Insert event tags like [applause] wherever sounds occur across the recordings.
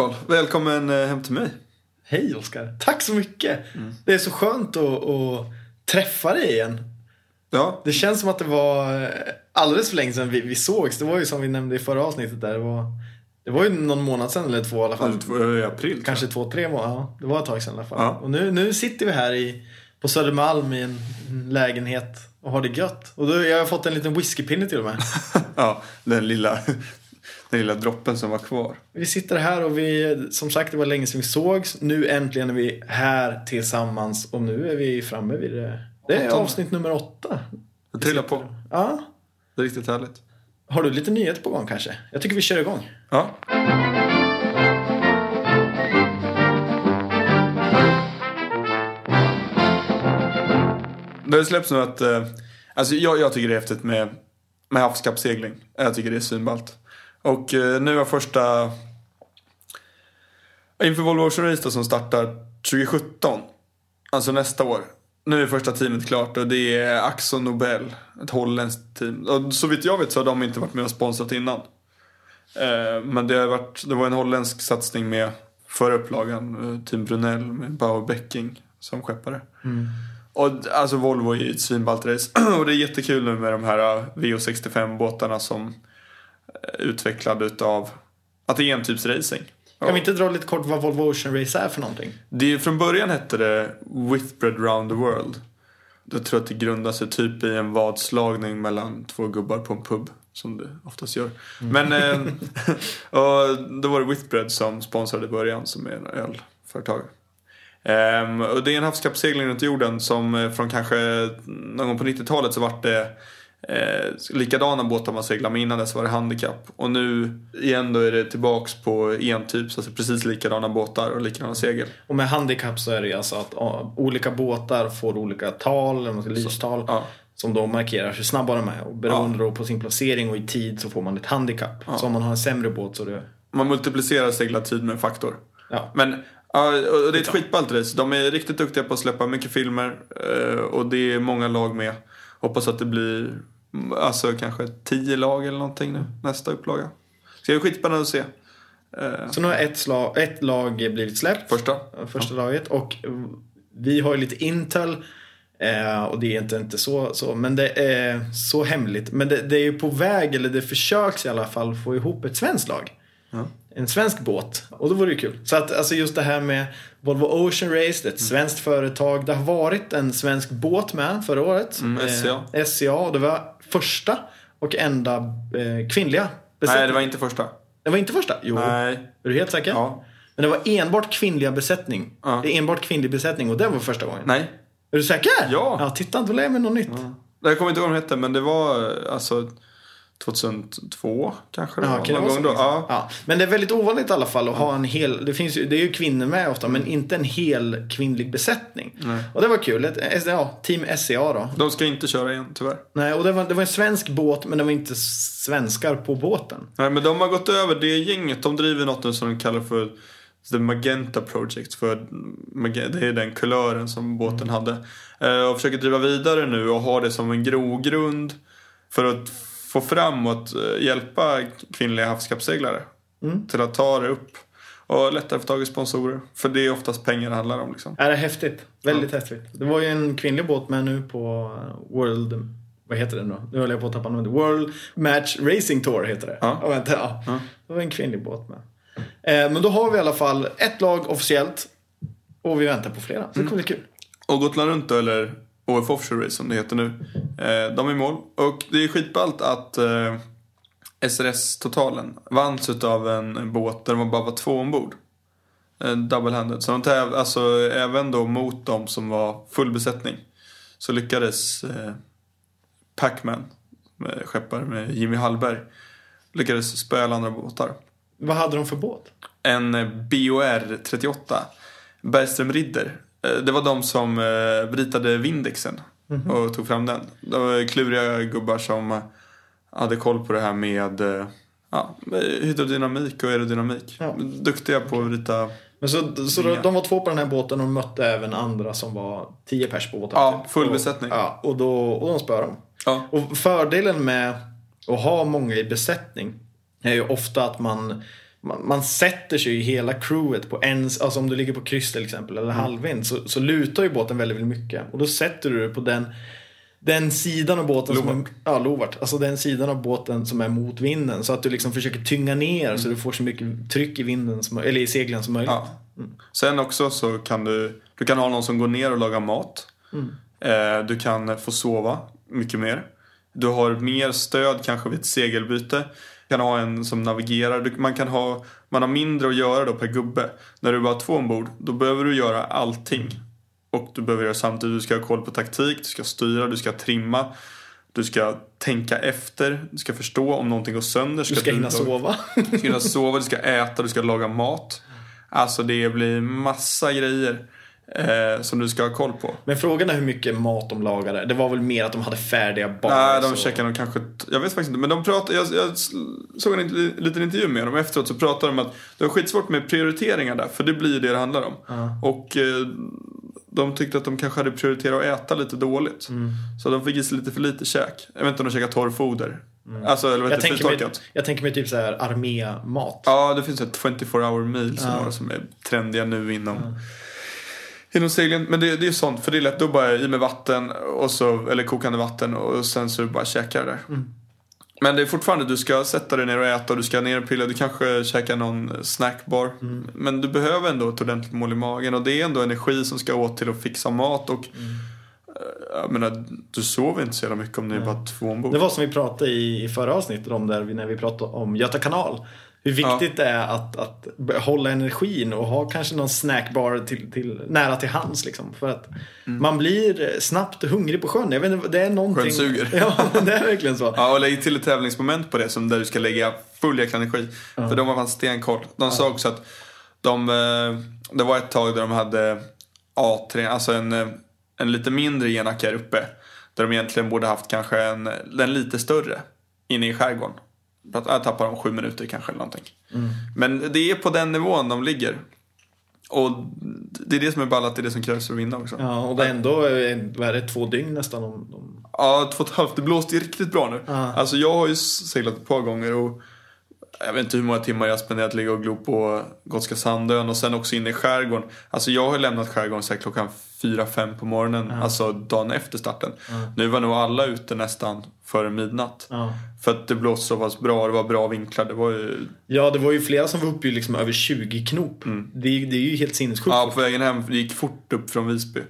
Karl, välkommen eh, hem till mig. Hej Oskar, tack så mycket. Det är så skönt att, att träffa dig igen. Ja, Det känns som att det var eh, alldeles för länge sedan vi, vi sågs. Det var ju som vi nämnde i förra avsnittet där. Det var, det var ju någon månad sedan eller två i alla fall. var i april. Kanske två, tre månader. Ja, det var ett tag sedan i alla fall. Ja. Och nu, nu sitter vi här i, på Södermalm i en lägenhet och har det gött. Och då, jag har fått en liten whiskypinne till och med. [laughs] Ja, den lilla, den lilla droppen som var kvar. Vi sitter här och vi, som sagt det var länge sedan vi sågs. Nu äntligen är vi här tillsammans och nu är vi framme vid det. Det är Åttonde. avsnitt nummer åtta. Det trillar på. Ja. Det är riktigt härligt. Har du lite nyheter på gång kanske? Jag tycker vi kör igång. Ja. Det har släppts nu att, eh, alltså jag, jag tycker det är häftigt med, med havskappsegling. Jag tycker det är svinballt. Och eh, nu har första, inför Volvo Ocean Race då, som startar 2017, alltså nästa år. Nu är första teamet klart och det är Axo Nobel, ett holländskt team. Och så vitt jag vet så har de inte varit med och sponsrat innan. Eh, Men det, har varit, det var en holländsk satsning med förra upplagan. eh, Team Brunel med Bauer Becking som skeppare. Och alltså Volvo är ju ett svinballt race. [clears throat] Och det är jättekul nu med de här eh, VO65-båtarna som är utvecklade utav att det är en typs racing. Kan vi inte dra lite kort vad Volvo Ocean Race är för någonting? Det, från början hette det Whitbread round the world. Jag tror att det grundar sig typ i en vadslagning mellan två gubbar på en pub. Som det oftast gör. Men eh, [laughs] och då var det Whitbread som sponsrade i början som är en ölföretag. Ehm, och det är en havskappsegling runt jorden som eh, från kanske någon gång på 90-talet så vart det eh, likadana båtar man seglade med innan dess var det handikapp. Och nu igen då är det tillbaks på entyps, alltså precis likadana båtar och likadana segel. Och med handikapp så är det alltså att ja, olika båtar får olika tal, eller lystal. Ja. Som då markerar hur snabba de är. Och beroende då på sin placering och i tid så får man ett handikapp. Så om man har en sämre båt så det... Man multiplicerar seglartid med en faktor. Ja. Men ja, och det är ett skitballt race. De är riktigt duktiga på att släppa mycket filmer. eh, Och det är många lag med. Hoppas att det blir alltså kanske tio lag eller någonting nu. Nästa upplaga. Ska bli skitspännande att se. Eh, Så nu har ett, slag, ett lag blivit släppt. Första. Första laget. Och vi har ju lite Intel. Eh, och det är inte, inte så, så, men det är så hemligt. Men det, det är ju på väg, eller det försöks i alla fall, få ihop ett svenskt lag. Ja. En svensk båt. Och då vore det kul. Så att alltså just det här med Volvo Ocean Race, det är ett svenskt företag. Det har varit en svensk båt med förra året. Mm, SCA. Eh, SCA. Och det var första och enda eh, kvinnliga Nej, besättningen. det var inte första. det var inte första? Jo. Nej. Är du helt säker? Ja. Men det var enbart kvinnliga besättning. Ja. Det är enbart kvinnlig besättning och det var första gången. Nej. Är du säker? Ja. Ja, titta, då lär jag mig något nytt. Jag kommer inte ihåg vad de hette men det var eh, alltså 2002 kanske Ja, kan Någon gång då. Ja. Ja. Men det är väldigt ovanligt i alla fall att ha en hel, det, finns ju, det är ju kvinnor med ofta, men inte en hel kvinnlig besättning. Och det var kul. Ett, ja, Team SCA då. De ska inte köra igen tyvärr. Nej, och det var, det var en svensk båt, men det var inte svenskar på båten. Nej men de har gått över det gänget. De driver något nu som de kallar för The Magenta Project. För det är den kulören som båten hade. Eh, Och försöker driva vidare nu och ha det som en grogrund. För att få fram och att eh, hjälpa kvinnliga havskappsseglare. Till att ta det upp. Och lättare få tag i sponsorer. För det är oftast pengar det handlar om liksom. Är det är häftigt. Väldigt häftigt. Det var ju en kvinnlig båt med nu på World... Vad heter den då? Nu håller jag på att tappa namnet. World Match Racing Tour heter det. Ja. Ja. vänta, ja. Det var en kvinnlig båt med. Eh, men då har vi i alla fall ett lag officiellt. Och vi väntar på flera. Så det kommer bli kul. Och Gotland runt då, eller OF Offshore Race som det heter nu. Eh, de är i mål. Och det är skitballt att eh, SRS-totalen vanns av en båt där de bara var två ombord. Eh, double-handed. Så de täv, alltså även då mot dem som var full besättning. Så lyckades Pacman, med skeppare med Jimmy Hallberg, lyckades spöa andra båtar. Vad hade de för båt? En BOR 38 Bergström Ridder. Eh, Det var de som eh, ritade Vindexen och tog fram den. Det var kluriga gubbar som eh, hade koll på det här med ja, hydrodynamik och aerodynamik. Ja. Duktiga på att rita. Men så, så de var två på den här båten och mötte även andra som var tio pers på båten. Ja, typ. full och, besättning. Ja, och, då, och de spöade dem. Ja. Och fördelen med att ha många i besättning är ju ofta att man man, man sätter sig ju hela crewet på en, alltså om du ligger på kryss till exempel eller halvvind så, så lutar ju båten väldigt, väldigt mycket. Och då sätter du dig på den, den sidan av båten som är, ja, lovart. Alltså den sidan av båten som är mot vinden. Så att du liksom försöker tynga ner så du får så mycket tryck i vinden som, eller i seglen som möjligt. Ja. Sen också så kan du, du kan ha någon som går ner och lagar mat. Eh, du kan få sova mycket mer. Du har mer stöd kanske vid ett segelbyte. Kan ha en som navigerar. Man, kan ha, man har mindre att göra då per gubbe. När du bara har två ombord, då behöver du göra allting. Och du behöver göra samtidigt. Du ska ha koll på taktik, du ska styra, du ska trimma. Du ska tänka efter, du ska förstå om någonting går sönder. Du ska hinna sova. du ska hinna sova, du ska äta, du ska laga mat. Alltså det blir massa grejer eh, som du ska ha koll på. Men frågan är hur mycket mat de lagade. Det var väl mer att de hade färdiga bars. Nej, de och- checkar nog kanske... Jag vet faktiskt inte. Men de pratar, jag, jag såg en liten intervju med dem efteråt så pratar de om att det var skitsvårt med prioriteringar där. För det blir ju det det handlar om. Och eh, de tyckte att de kanske hade prioriterat att äta lite dåligt. Mm. Så de fick i sig lite för lite käk. Jag vet inte om de käkar torrfoder. Alltså, eller vad jag, tänker mig, jag tänker mig typ så här armémat. Ja, det finns ett 24 hour meals som, Ja. några som är trendiga nu inom, inom seglingen. Men det, det är ju sånt, för det är lätt. Då bara i med vatten, och så, eller kokande vatten och sen så bara käkar det där. Mm. Men det är fortfarande, du ska sätta dig ner och äta och du ska ner och pilla. Du kanske käkar någon snackbar. Mm. Men du behöver ändå ett ordentligt mål i magen. Och det är ändå energi som ska åt till att fixa mat. Och Mm. eh, jag menar, du sover inte så jävla mycket om ni är bara två ombord. Det var som vi pratade i, i förra avsnittet om där när vi pratade om Göta kanal. Hur viktigt det är att, att hålla energin och ha kanske någon snackbar till, till, nära till hands. Liksom, för att Mm. man blir snabbt hungrig på sjön. Jag vet inte, det är någonting... Sjön suger. [laughs] Ja, det är verkligen så. Ja, och lägg till ett tävlingsmoment på det som där du ska lägga full jäkla energi. För de har fan stenkoll. De sa också att de, eh, det var ett tag där de hade A3, alltså en, eh, en lite mindre genacke här uppe. Där de egentligen borde haft kanske en, en lite större inne i skärgården. Jag tappar de sju minuter kanske eller någonting. Men det är på den nivån de ligger. Och det är det som är ballat, det är det som krävs för att vinna också. Ja, och det är ändå vad är det, två dygn nästan. Om, om... Ja, två och ett halvt. Det blåste riktigt bra nu. Ja. Alltså jag har ju seglat ett par gånger och jag vet inte hur många timmar jag har spenderat ligga och glo på Gotska Sandön och sen också inne i skärgården. Alltså jag har lämnat skärgården så klockan fyra fem på morgonen, alltså dagen efter starten. Nu var nog alla ute nästan före midnatt. Ja. För att det blåste så pass bra, det var bra vinklar. Det var ju... ja, det var ju flera som var uppe liksom över 20 knop. Det, är- det är ju helt sinnessjukt. Ja, på vägen hem, det gick fort upp från Visby.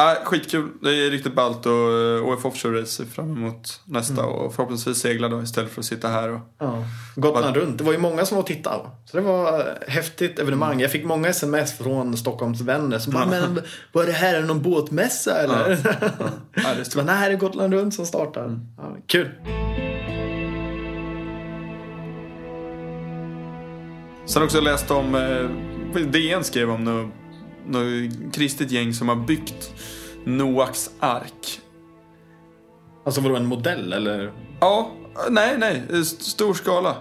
Ah, skitkul, det är riktigt ballt och eh, OF Offshore Race ser fram emot nästa och förhoppningsvis segla då istället för att sitta här och Ja. Gotland runt. Det var ju många som var och tittade. Så det var ett häftigt evenemang. Jag fick många sms från Stockholms vänner som bara, men vad är det här? Är det någon båtmässa eller? Ja, det [laughs] är Så bara, nej, det är Gotland runt som startar. Ja, kul. Sen också läst om, eh, DN skrev om något, något kristet gäng som har byggt Noaks ark. Alltså vadå, en modell eller? Ja, nej, nej, st- stor skala.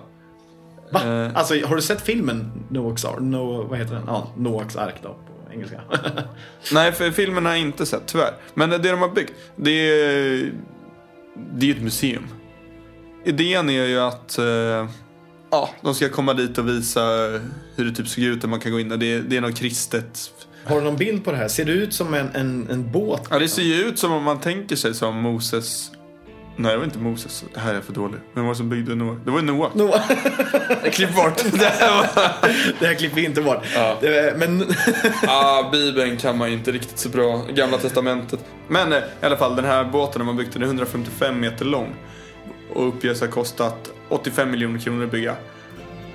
Va? Eh. Alltså, har du sett filmen Noaks Ark? No, vad heter den? Ja, Noaks Ark då på engelska. [laughs] Nej, för filmen har jag inte sett, tyvärr. Men det de har byggt, det är, det är ett museum. Idén är ju att eh, ja, de ska komma dit och visa hur det typ såg ut och man kan gå in det, det är något kristet. Har du någon bild på det här? Ser det ut som en, en, en båt? Ja, det ser ju ut som om man tänker sig som Moses. Nej, det var inte Moses. Det här är för dåligt. Vem var det som byggde Noah? Det var Noah. Noah. [laughs] Klipp bort. [laughs] det här var... det här klipper vi inte bort. Ja. Men [laughs] ah, Bibeln kan man ju inte riktigt så bra. Gamla testamentet. Men eh, i alla fall, den här båten har byggt den är 155 meter lång. Och uppges ha kostat 85 miljoner kronor att bygga.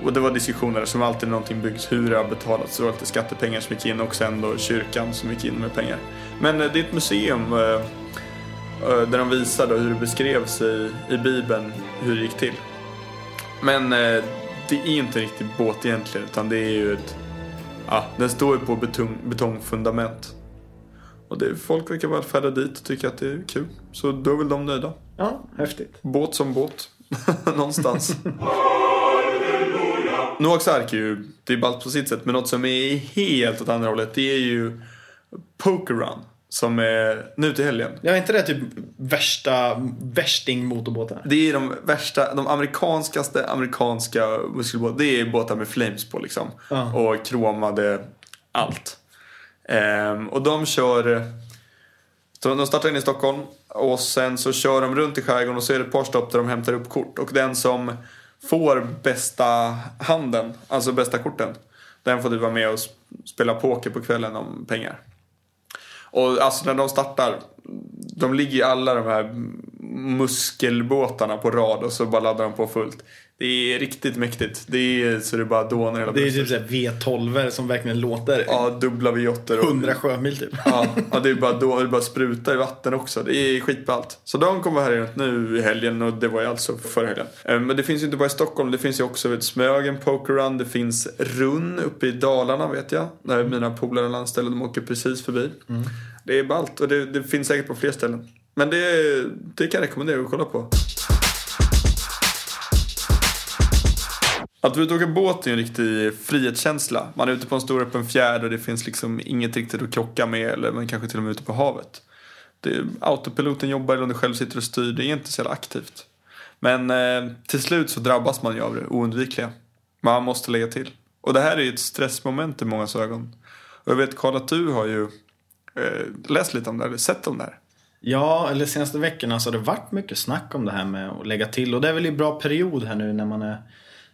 Och det var diskussioner som alltid när någonting byggs, hur det har betalats. Det var lite skattepengar som gick in och sen då kyrkan som gick in med pengar. Men eh, det är ett museum eh, eh, där de visar då hur det beskrevs i, i Bibeln, hur det gick till. Men det är inte en riktig båt egentligen, utan det är ju ett Ja, den står ju på betong, betongfundament. Och det, folk verkar väl färda dit och tycka att det är kul. Så då är väl de nöjda. ja, häftigt. Båt som båt. [laughs] Någonstans. [laughs] Noaks ark är ju, det är ballt på sitt sätt, men något som är helt åt andra hållet, det är ju Poker Run. Som är nu till helgen. Ja, är inte det typ värsta värsting-motorbåtarna? Det är de värsta, de amerikanskaste amerikanska muskelbåtarna. Det är båtar med flames på liksom. Ja. Och kromade allt. Ehm, och de kör... De startar in i Stockholm och sen så kör de runt i skärgården och så är det ett par stopp där de hämtar upp kort. Och den som får bästa handen, alltså bästa korten, den får du vara med och spela poker på kvällen om pengar. Och alltså när de startar, de ligger ju alla de här muskelbåtarna på rad och så bara laddar de på fullt. Det är riktigt mäktigt. Det är så det bara dånar hela Det är typ såhär V12 som verkligen låter Ja, dubbla V8 och 100 sjömil typ. Ja, ja det är bara då, det bara sprutar i vatten också. Det är skitballt. Så de kommer här runt nu i helgen och det var ju alltså förra helgen. Eh, Men det finns ju inte bara i Stockholm, det finns ju också vid Smögen Poker Run, det finns Runn uppe i Dalarna vet jag. Där mina polare och landställe, de åker precis förbi. Det är ballt och det, det finns säkert på fler ställen. Men det, det kan jag rekommendera att kolla på. Att vara ute och åka båt är en riktig frihetskänsla. Man är ute på en stor öppen fjärd och det finns liksom inget riktigt att krocka med eller man kanske till och med är ute på havet. Det, autopiloten jobbar eller om du själv sitter och styr, det är inte så jävla aktivt. Men eh, till slut så drabbas man ju av det oundvikliga. Man måste lägga till. Och det här är ju ett stressmoment i många ögon. Och jag vet Karl att du har ju eh, läst lite om det här, eller sett om det här. Ja, eller senaste veckorna så har det varit mycket snack om det här med att lägga till. Och det är väl i bra period här nu när man är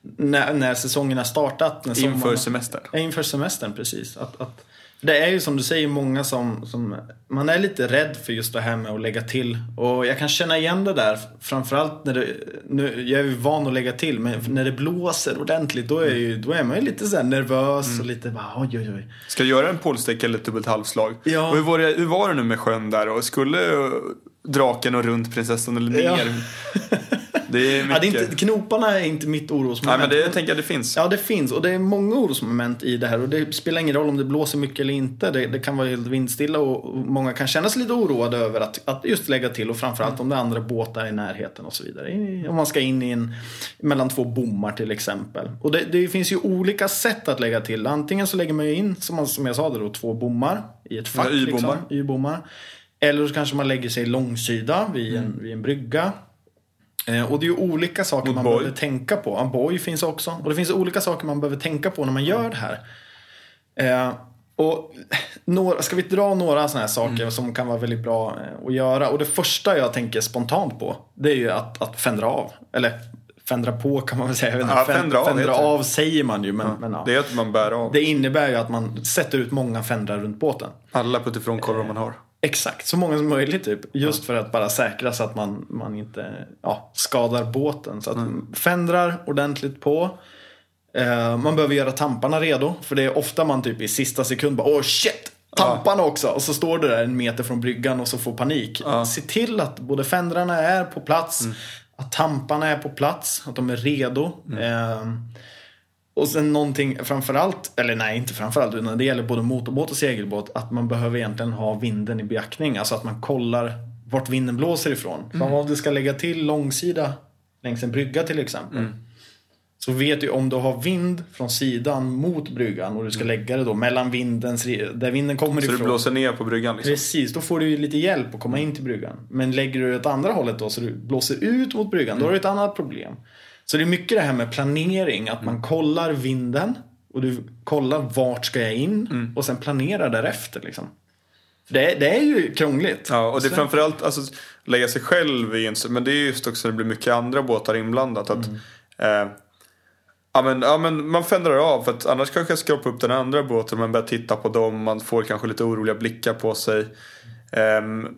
när, när säsongen har startat. När Inför sommaren- semestern. Ja, inför semestern, precis. Att, att, det är ju som du säger många som, som... Man är lite rädd för just det här med att lägga till. Och jag kan känna igen det där. Framförallt när det... Nu, jag är ju van att lägga till, men när det blåser ordentligt då är, ju, då är man ju lite så nervös och lite bara oj oj oj. Ska du göra en polsträcka eller ett dubbelt halvslag? Ja. Och hur, var det, hur var det nu med sjön där? Och skulle draken och runt prinsessan eller ner? Ja. [laughs] Det är Ja, mycket. det är inte, knoparna är inte mitt orosmoment. Nej men det jag tänker jag det finns. Ja, det finns. Och det är många orosmoment i det här. Och det spelar ingen roll om det blåser mycket eller inte. Det, det kan vara helt vindstilla och många kan känna sig lite oroade över att, att just lägga till. Och framförallt om det är andra båtar i närheten och så vidare. Om man ska in i en, mellan två bommar till exempel. Och det, det finns ju olika sätt att lägga till. Antingen så lägger man ju in, som, man, som jag sa, det då, två bommar i ett fack. Ja, y-bommar. Liksom, y-bommar. Eller så kanske man lägger sig långsida vid en, Mm. vid en brygga. Eh, och det är ju olika saker Mot man boj. behöver tänka på. Ja, boj finns också. Och det finns olika saker man behöver tänka på när man gör det här. Eh, och några, ska vi dra några sådana här saker Mm. som kan vara väldigt bra eh, att göra. Och det första jag tänker spontant på. Det är ju att, att fändra av. Eller fändra på kan man väl säga. Inte, Ja, fän- fändra av fändra av säger man ju. Men, men, ja. Det är att man bär av. det innebär ju att man sätter ut många fändrar runt båten. Alla putifrån kollar man har. Exakt, så många som möjligt typ. Just för att bara säkra så att man, man inte ja, skadar båten. Så att fändrar ordentligt på. Eh, man behöver göra tamparna redo. För det är ofta man typ i sista sekund bara åh shit! Tamparna också! Och så står du där en meter från bryggan och så får panik. Se till att både fändrarna är på plats. Att tamparna är på plats. Att de är redo. Eh, och sen någonting framförallt, eller nej inte framförallt, utan det gäller både motorbåt och segelbåt, att man behöver egentligen ha vinden i beaktning. Alltså att man kollar vart vinden blåser ifrån. För om du ska lägga till långsida längs en brygga till exempel. Så vet du om du har vind från sidan mot bryggan och du ska lägga det då mellan vindens, där vinden kommer Så ifrån. blåser ner på bryggan liksom. Precis, då får du lite hjälp att komma in till bryggan. Men lägger du det åt andra hållet då så du blåser ut mot bryggan, då har du ett annat problem. Så det är mycket det här med planering, att man kollar vinden och du kollar vart ska jag in och sen planerar därefter liksom. Det, är- det är ju krångligt. Ja, och det är framförallt alltså, lägga sig själv i en men det är just också när det blir mycket andra båtar inblandat. Att, eh, ja, men, ja, men man fändrar av för att annars kanske jag skrapar upp den andra båten. Man börjar titta på dem, man får kanske lite oroliga blickar på sig. Ehm,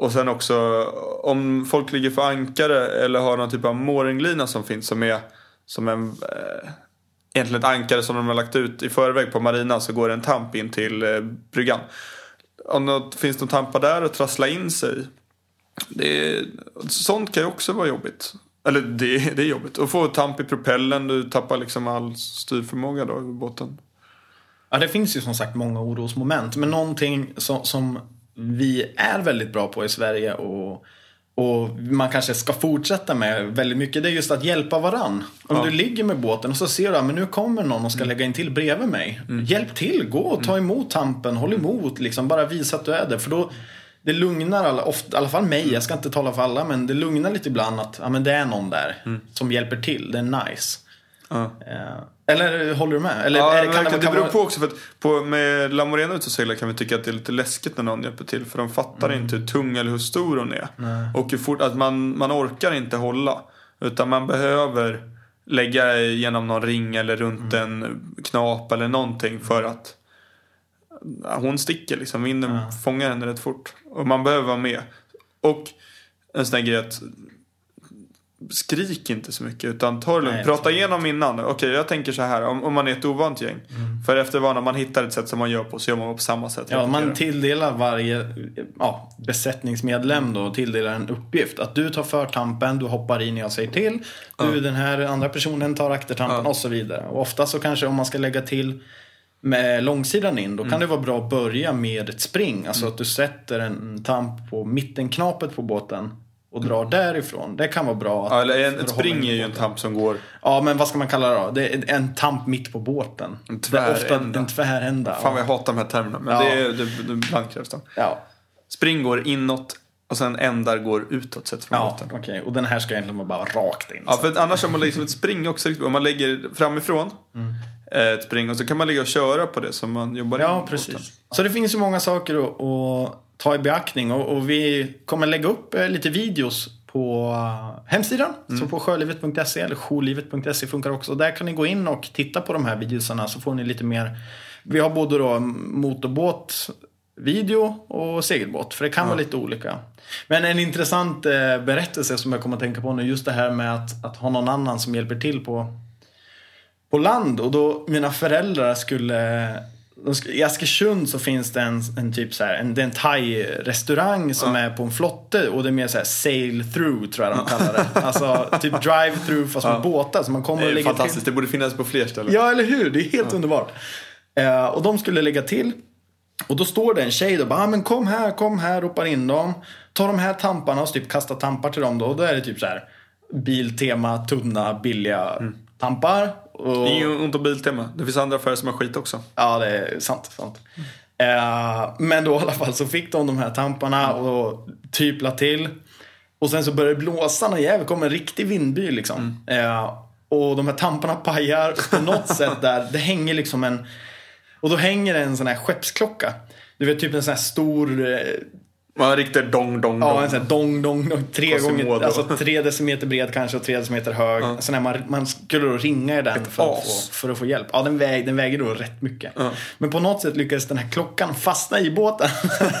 och sen också om folk ligger för ankare eller har någon typ av mooringlina som finns som är som en eh, egentligen ett ankare som de har lagt ut i förväg på marinan så går det en tamp in till eh, bryggan. Om det finns någon tampa där och trassla in sig. Det är, sånt kan ju också vara jobbigt. Eller det, det är jobbigt. Att få tamp i propellen, du tappar liksom all styrförmåga då i båten. Ja, det finns ju som sagt många orosmoment. Men någonting som, som vi är väldigt bra på i Sverige och, och man kanske ska fortsätta med väldigt mycket, det är just att hjälpa varann. Om Ja. du ligger med båten och så ser du att men nu kommer någon och ska lägga in till bredvid mig. Hjälp till, gå och ta emot tampen, håll emot, liksom. bara visa att du är där. För då, det lugnar alla, ofta, i alla fall mig, jag ska inte tala för alla, men det lugnar lite ibland att ja, men det är någon där som hjälper till, det är nice. Ja. Eh, eller håller du med? Eller Ja, är det, kan det, det, det kan beror vara- på också för att på, med La Morena ute och seglar kan vi tycka att det är lite läskigt när någon hjälper till. För de fattar Mm. inte hur tung eller hur stor hon är. Och hur fort, att man, man orkar inte hålla. Utan man behöver lägga igenom någon ring eller runt Mm. en knap eller någonting för att ja, hon sticker liksom. Vinden fångar henne rätt fort. Och man behöver vara med. Och en sån här grej att skrik inte så mycket utan ta det lugnt. Nej, Prata igenom innan. Okej, jag tänker så här om, om man är ett ovant gäng. För efter vad när man hittar ett sätt som man gör på så gör man på samma sätt. Ja, man tilldelar varje ja, besättningsmedlem då, tilldelar en uppgift. Att du tar förtampen, du hoppar in när jag säger till. Du, den här andra personen tar aktertampen Ja. och så vidare. Och ofta så kanske om man ska lägga till med långsidan in, då kan Mm. det vara bra att börja med ett spring. Alltså att du sätter en tamp på mittenknapet på båten och drar därifrån. Det kan vara bra. Att. Ja, eller en, ett spring in är ju en tamp som går. Ja, men vad ska man kalla det då? Det är en tamp mitt på båten. En Det är ofta tvärända. en tvärända. Fan vad jag hatar de här termerna. Men Ja. det är det, det ibland krävs det. ja. Spring går inåt och sen ändar går utåt sett från Ja, båten. okej. Och den här ska egentligen vara bara rakt in. Ja, för annars om man lägger som ett spring också, om man lägger framifrån Mm. eh, ett spring och så kan man ligga och köra på det som man jobbar Ja, precis. Så det finns ju många saker att ta i beaktning och, och vi kommer lägga upp eh, lite videos på eh, hemsidan. Så på sjölivet.se eller jourlivet.se funkar också. Där kan ni gå in och titta på de här videosarna så får ni lite mer. Vi har både då motorbåt, video och segelbåt. För det kan vara lite olika. Men en intressant eh, berättelse som jag kommer att tänka på nu. Just det här med att, att ha någon annan som hjälper till på på land och då mina föräldrar skulle I Askersund så finns det en, en typ så här, en, det är en thai-restaurang som är på en flotte och det är mer så här sail-through tror jag de kallar det. Alltså typ drive-through fast med båtar så man kommer Det och är till. fantastiskt, det borde finnas på fler ställen. Ja, eller hur? Det är helt underbart. Eh, och de skulle lägga till. Och då står det en tjej då bara, ah, men kom här, kom här, ropar in dem. Ta de här tamparna och typ kasta tampar till dem då. Och då är det typ så här Biltema, tunna, billiga tampar. Och... Det är ju ont om Biltema. Det finns andra affärer som har skit också. Ja, det är sant. sant. Eh, men då i alla fall så fick de de här tamparna och typ la till. Och sen så började det blåsa när jävel kom en riktig vindby liksom. Eh, och de här tamparna pajar på något [laughs] sätt där, det hänger liksom en... Och då hänger det en sån här skeppsklocka. Du vet typ en sån här stor... Man riktar dong, dong, Ja, dong. en sån här dong, dong, dong. Tre, gånger, alltså tre decimeter bred kanske och tre decimeter hög. Så när man, man skulle då ringa i den för att, få, för att få hjälp. Ja, den, väg, den väger då rätt mycket. Ja. Men på något sätt lyckades den här klockan fastna i båten.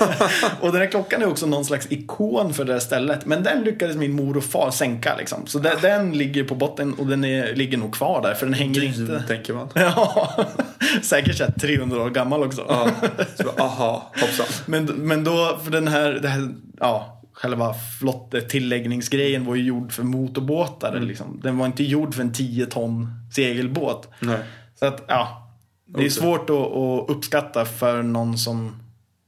[laughs] och den här klockan är också någon slags ikon för det här stället. Men den lyckades min mor och far sänka liksom. Så den, den ligger på botten och den är, ligger nog kvar där. För den hänger inte... tänker man. [laughs] Ja, [laughs] säkert så här 300 år gammal också. Ja. Så, bara, aha, hoppsan. Men, men då, för den här, det här ja, själva flottetilläggningsgrejen var ju gjord för motorbåtar. Liksom. Den var inte gjord för en 10 ton segelbåt. Nej. Så att, ja. Det är Okej. svårt att, att uppskatta för någon som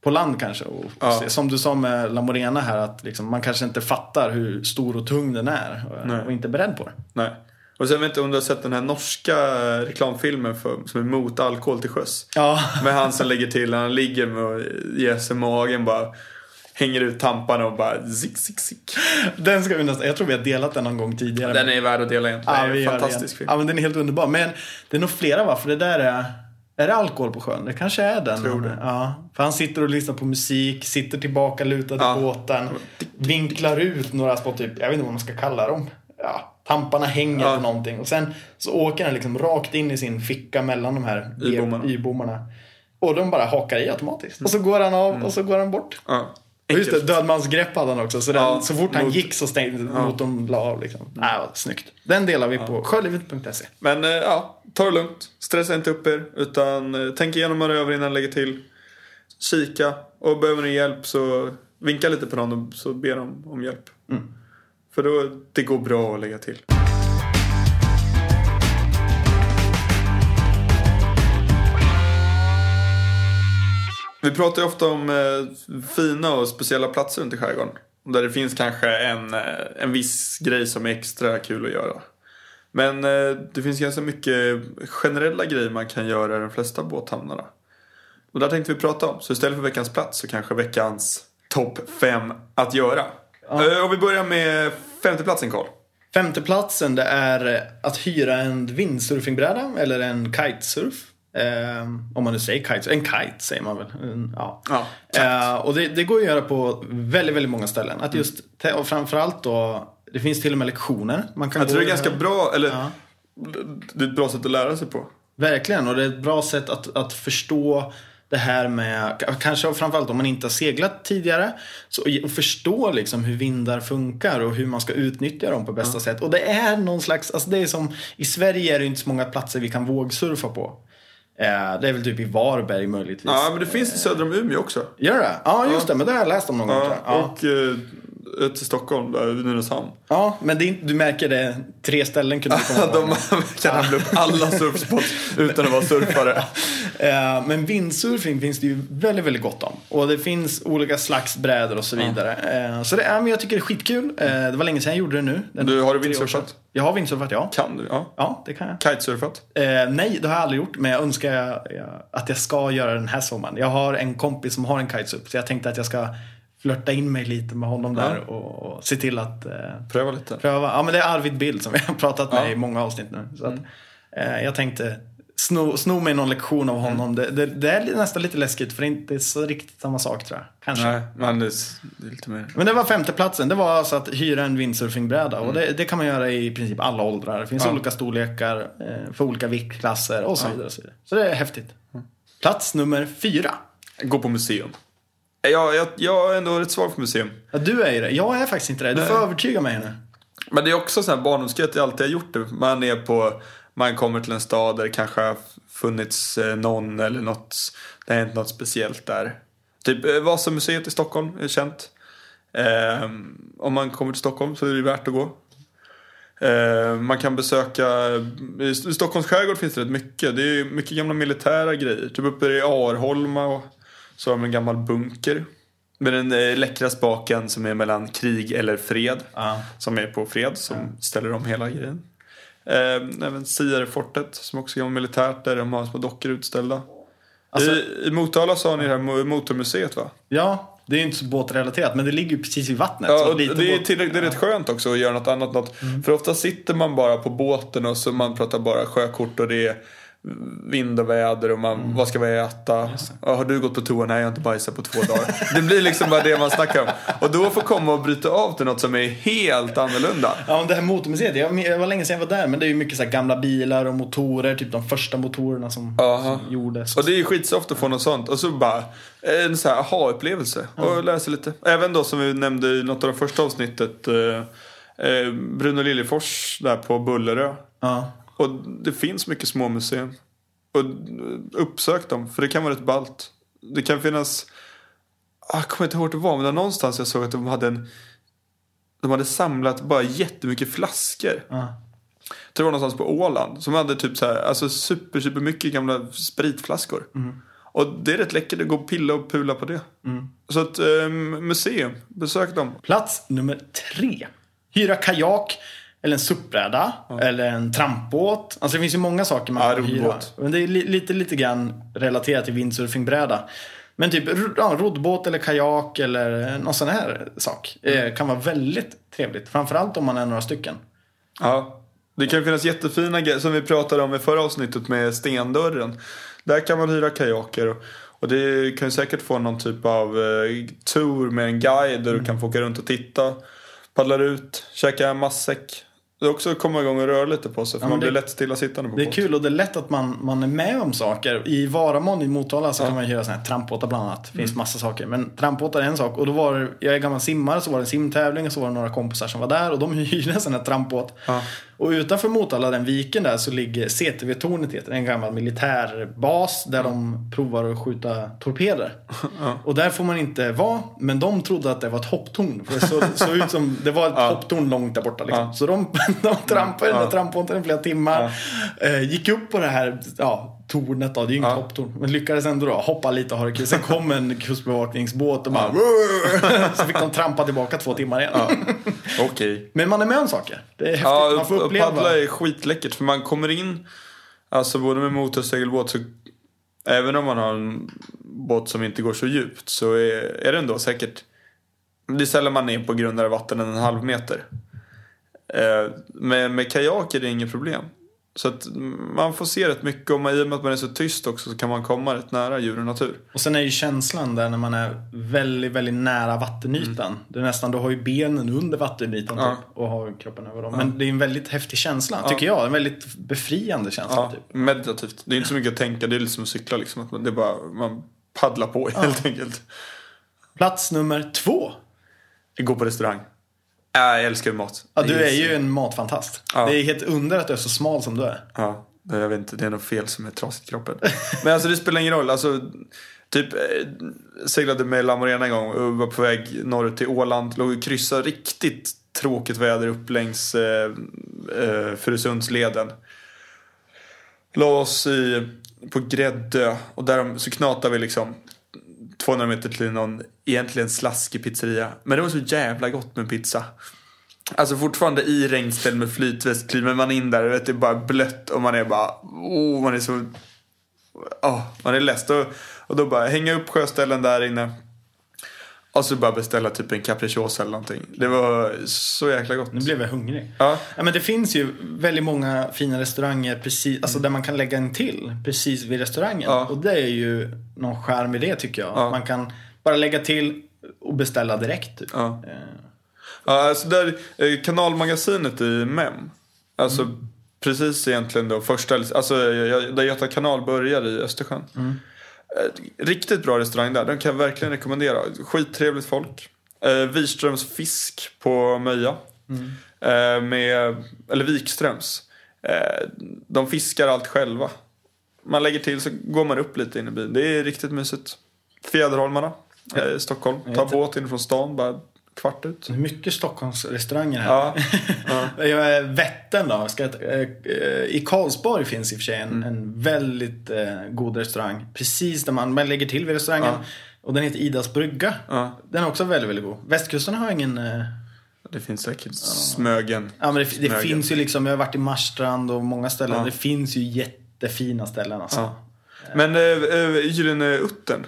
på land kanske. Och Ja. Som du sa med La Morena här, att liksom, man kanske inte fattar hur stor och tung den är. Och, Nej. och inte beredd på det. Nej. Och sen vet jag inte om du har sett den här norska reklamfilmen för, som är mot alkohol till sjöss. Ja, Med han som lägger till, han ligger med och ger sig magen bara. Hänger ut tamparna och bara zick, zick, zick. den ska vi nästan, jag tror vi har delat den någon gång tidigare. Den är värd att dela egentligen. Ja, det är en fantastisk film. Ja, men den är helt underbar. Men det är nog flera va? För det där är... Är det alkohol på sjön? Det kanske är den. Tror det. Ja. För han sitter och lyssnar på musik, sitter tillbaka lutad Ja. i båten. Vinklar ut några små typ, jag vet inte vad man ska kalla dem. Ja, tamparna hänger Ja. på någonting. Och sen så åker han liksom rakt in i sin ficka mellan de här Y-bommarna. Och de bara hakar i automatiskt. Och så går han av och så går han bort. Ja. Och just det, dödmansgrepp hade han också. Så, den, Ja, så fort han mot- gick så stängde motorn la av. Liksom. Nej, vad snyggt. Den delar vi på sjölivet.se. Men eh, ja, ta det lugnt. Stressa inte upp er. Utan eh, tänk igenom du över innan lägger till. Kika. Och behöver ni hjälp så vinka lite på och så ber de om hjälp. Mm. För då, det går bra att lägga till. Vi pratar ju ofta om eh, fina och speciella platser runt i skärgården. Där det finns kanske en, eh, en viss grej som är extra kul att göra. Men eh, det finns ganska mycket generella grejer man kan göra i de flesta båthamnarna. Och där tänkte vi prata om. Så istället för veckans plats så kanske veckans topp fem att göra. Ja. Och vi börjar med femteplatsen Karl. Femteplatsen det är att hyra en windsurfingbräda eller en kitesurf. Eh, om man nu säger kite. En kite säger man väl. ja. ja eh, och det, det, går att göra på väldigt, väldigt många ställen. Att just, och framförallt då, det finns till och med lektioner. Man kan Jag tror det är ganska bra, eller ja. det är ett bra sätt att lära sig på. Verkligen, och det är ett bra sätt att, att förstå det här med, kanske framförallt om man inte har seglat tidigare, så, och förstå liksom hur vindar funkar och hur man ska utnyttja dem på bästa mm. sätt. Och det är någon slags, alltså det är som, i Sverige är det inte så många platser vi kan vågsurfa på. Eh, det är väl typ i Varberg möjligtvis. Ja, men det finns i söder om Umeå också. Gör det? Ja, just det. Men det har jag läst om någon gång. Ja. Och eh, till Stockholm, där, Nynäshamn. Ja, men det är, du märker det. Tre ställen kunde du komma De kan ramla upp alla surfspots utan att vara surfare. [laughs] Eh, men vindsurfing finns det ju väldigt, väldigt gott om. Och det finns olika slags brädor och så vidare. Ja. Så det, ja, men jag tycker det är skitkul. Det var länge sedan jag gjorde det nu. Du, har du vindsurfat? Jag har vindsurfat, ja. Kan du? Ja, ja det kan jag. Kitesurfat? Eh, nej, det har jag aldrig gjort. Men jag önskar jag, jag, att jag ska göra den här sommaren. Jag har en kompis som har en kitesurf. Så jag tänkte att jag ska flörta in mig lite med honom där ja. och, och, se till att eh, pröva lite. Pröva. Ja, men det är Arvid Bild som vi har pratat med ja. i många avsnitt nu. Så att, eh, jag tänkte sno, sno mig någon lektion av honom. Mm. Det, det, det, är nästan lite läskigt för det är inte så riktigt samma sak tror jag. Kanske. Nej, men det, det är lite mer. Men det var femteplatsen. Det var alltså att hyra en windsurfingbräda. Mm. Och det, det, kan man göra i princip alla åldrar. Det finns ja. olika storlekar eh, för olika viktklasser och så vidare. Och så, vidare. så det är häftigt. Mm. Plats nummer fyra. Gå på museum. Jag, jag, jag är ändå rätt svag för museum. Ja, du är ju det. Jag är faktiskt inte det. Du får övertyga mig nu. Men det är också så här barndomsgrej att jag alltid har gjort det. Man är på, man kommer till en stad där det kanske har funnits eh, någon eller något, det har hänt något speciellt där. Typ eh, Vasamuseet i Stockholm är känt. Eh, om man kommer till Stockholm så är det värt att gå. Eh, man kan besöka, i Stockholms skärgård finns det rätt mycket. Det är mycket gamla militära grejer. Typ uppe i Arholma och så har de en gammal bunker. Med den eh, läckra spaken som är mellan krig eller fred. Ah. Som är på fred, som ah. ställer om hela grejen. Eh, även Sierfortet som också är militärt där de har små dockor utställda. Alltså, I, I Motala så har ni det här motormuseet va? Ja, det är inte så båtrelaterat men det ligger ju precis vid vattnet. Ja, och det, är tillräckligt, det är rätt skönt också att göra något annat. Något. Mm. För ofta sitter man bara på båten och så man pratar bara sjökort och det är vind och väder och man, mm. vad ska vi äta? Ja, har du gått på toa? Nej, jag har inte bajsat på två dagar. det blir liksom bara det man snackar om. Och då får komma och bryta av till något som är helt annorlunda. Ja, det här motormuseet, jag, var länge sedan jag var där, men det är ju mycket så gamla bilar och motorer, typ de första motorerna som, som gjordes. Och det är skitsoft att få något sånt. Och så bara en så här aha-upplevelse och mm. sig lite. Även då som vi nämnde i något av de första avsnittet, eh, eh Bruno Liljefors där på Bullerö. Ja. Och det finns mycket små museer. Och uppsök dem, för det kan vara rätt ballt. Det kan finnas, ah, jag kommer inte ihåg det var, men var någonstans jag såg att de hade en de hade samlat bara jättemycket flaskor. Uh. Jag tror det var någonstans på Åland. Som hade typ så här, alltså super, super mycket gamla spritflaskor. Mm. Och det är rätt läckert att gå och pilla och pula på det. Mm. Så att eh, museum, besök dem. Plats nummer tre. Hyra kajak eller en SUP-bräda. Ja. Eller en trampbåt. Alltså det finns ju många saker man ja, kan hyra. Men det är li lite, lite grann relaterat till windsurfingbräda. Men typ ja, roddbåt eller kajak eller någon sån här sak. Mm. Eh, kan vara väldigt trevligt. Framförallt om man är några stycken. Ja. Det kan finnas jättefina grejer som vi pratade om i förra avsnittet med stendörren. Där kan man hyra kajaker. Och, och det kan ju säkert få någon typ av eh, tour med en guide där mm. du kan få åka runt och titta. Paddlar ut, käka matsäck. Det är också att komma igång och röra lite på sig för ja, man det, blir lätt stillasittande på Det är båt. kul och det är lätt att man, man är med om saker. I Varamon i Motala så ja. kan man hyra sådana här trampbåtar bland annat. Det finns mm. massa saker. Men trampbåtar är en sak. Och då var det, jag är gammal simmare så var det en simtävling och så var det några kompisar som var där och de [laughs] hyrde en sån här trampbåt. Ja. Och utanför Motala, den viken där, så ligger CTV-tornet heter En gammal militärbas där de provar att skjuta torpeder. Ja. Och där får man inte vara, men de trodde att det var ett hopptorn. För det såg, såg ut som, det var ett ja. hopptorn långt där borta liksom. Så de, [laughs] de trampade den där trampbåten i flera timmar. Eh, gick upp på det här, ja, tornet då, det är ju inget Ja. hopptorn. Men lyckades ändå då hoppa lite och ha det kul. Sen kom en kustbevakningsbåt och bara [laughs] Så fick de trampa tillbaka två timmar igen. Ja. [laughs] Okej. Men man är med om saker. Det är häftigt. Ja, man får upp- uppleva. paddla är skitläckert för man kommer in, alltså både med motorsegelbåt så även om man har en båt som inte går så djupt så är, är det ändå säkert, det är sällan man är på grundare vatten än en halv meter. Eh, med, med kajak är det inget problem. Så att man får se rätt mycket och man- i och med att man är så tyst också så kan man komma rätt nära djur och natur. Och sen är ju känslan där när man är väldigt, väldigt nära vattenytan. Det är nästan, du har ju benen under vattenytan Mm. Ja. typ, och har kroppen över dem. Men det är en väldigt häftig känsla, tycker jag. En väldigt befriande känsla. Ja, Typ. meditativt. Det är inte så mycket att tänka, det är lite som att cykla liksom. Att det är bara, man paddlar på helt enkelt. Plats nummer två. Gå på restaurang. Ja, jag älskar mat. Ja, du är ju en matfantast. Ja. Det är helt under att du är så smal som du är. Ja, jag vet inte, det är något fel som är trasigt i kroppen. Men alltså det spelar ingen roll. Alltså, typ eh, seglade med La Morena en gång och var på väg norrut till Åland. Låg och kryssade riktigt tråkigt väder upp längs eh, eh, Furusundsleden. La oss i, på Gräddö och där så knatade vi liksom 200 meter till någon egentligen slaskig pizzeria. Men det var så jävla gott med pizza. Alltså fortfarande i regnställ med flytväst kliver man in där och vet, det är bara blött och man är bara, oh, man är så, oh, man är less. Och, och då bara hänga upp sjöställen där inne. Och så bara beställa typ en capricciosa eller någonting. Det var så jäkla gott. Nu blev jag hungrig. Ja, Ja, men det finns ju väldigt många fina restauranger precis, alltså där man kan lägga en till precis vid restaurangen. Ja. Och det är ju någon charm i det tycker jag. Ja. Man kan bara lägga till och beställa direkt. Typ. ja. Ja, alltså där, eh, kanalmagasinet i MEM. Alltså precis egentligen då första, alltså jag- där Göta kanal börjar i Östersjön. Eh, Riktigt bra restaurang där, den kan jag verkligen rekommendera. Skittrevligt folk. Eh, Wirströms fisk på Möja. Eh, med, eller Wikströms. Eh, de fiskar allt själva. Man lägger till så går man upp lite in i byn. Det är riktigt mysigt. Fjäderholmarna, eh, Stockholm. Ta båt in från stan, bara kvart ut. mycket Stockholmsrestauranger här. Ja, [laughs] ja. Vättern då. Ska jag, eh, eh, I Karlsborg finns i och för sig en, Mm. en väldigt eh, god restaurang. Precis där man, man lägger till vid restaurangen. Ja. Och den heter Idas brygga. Ja. Den är också väldigt, väldigt god. Västkusten har ingen... Eh, Det finns säkert Smögen. ja, men det, det Smögen. finns ju liksom, jag har varit i Marstrand och många ställen. Det finns ju jättefina ställen alltså. Ja. Men äh, Gyllene Uttern,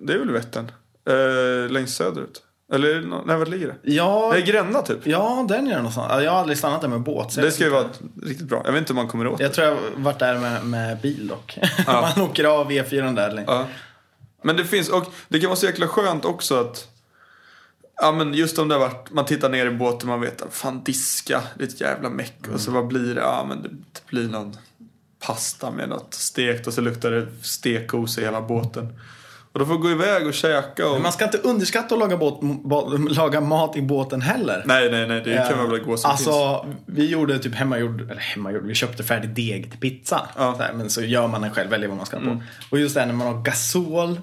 det är väl Vättern? Äh, längst söderut? Eller nej, vart ligger det? Ja, Det är Gränna typ. ja, den är det någonstans. Ja, Jag har aldrig stannat där med båt. jag Det ska ju vara riktigt bra. Jag vet inte om man kommer åt det. Jag tror jag har varit där med, med bil dock. Ja. [laughs] man åker av E4 där. länge. Ja. Men det finns, och det kan vara så jäkla skönt också att Ja men just om det har varit, man tittar ner i båten man vet att fan diska, det är ett jävla meck. Och så vad blir det? Ja men det, det blir någon pasta med något stekt och så luktar det stekos i hela båten. Och då får gå iväg och käka och... Men man ska inte underskatta att laga, båt, laga mat i båten heller. Nej nej nej, det kan väl gå som alltså, finns. vi gjorde typ hemmagjord, eller hemmagjord, vi köpte färdig deg till pizza. Ja. Så här, men så gör man den själv, väljer vad man ska ha på. Mm. Och just det här när man har gasol,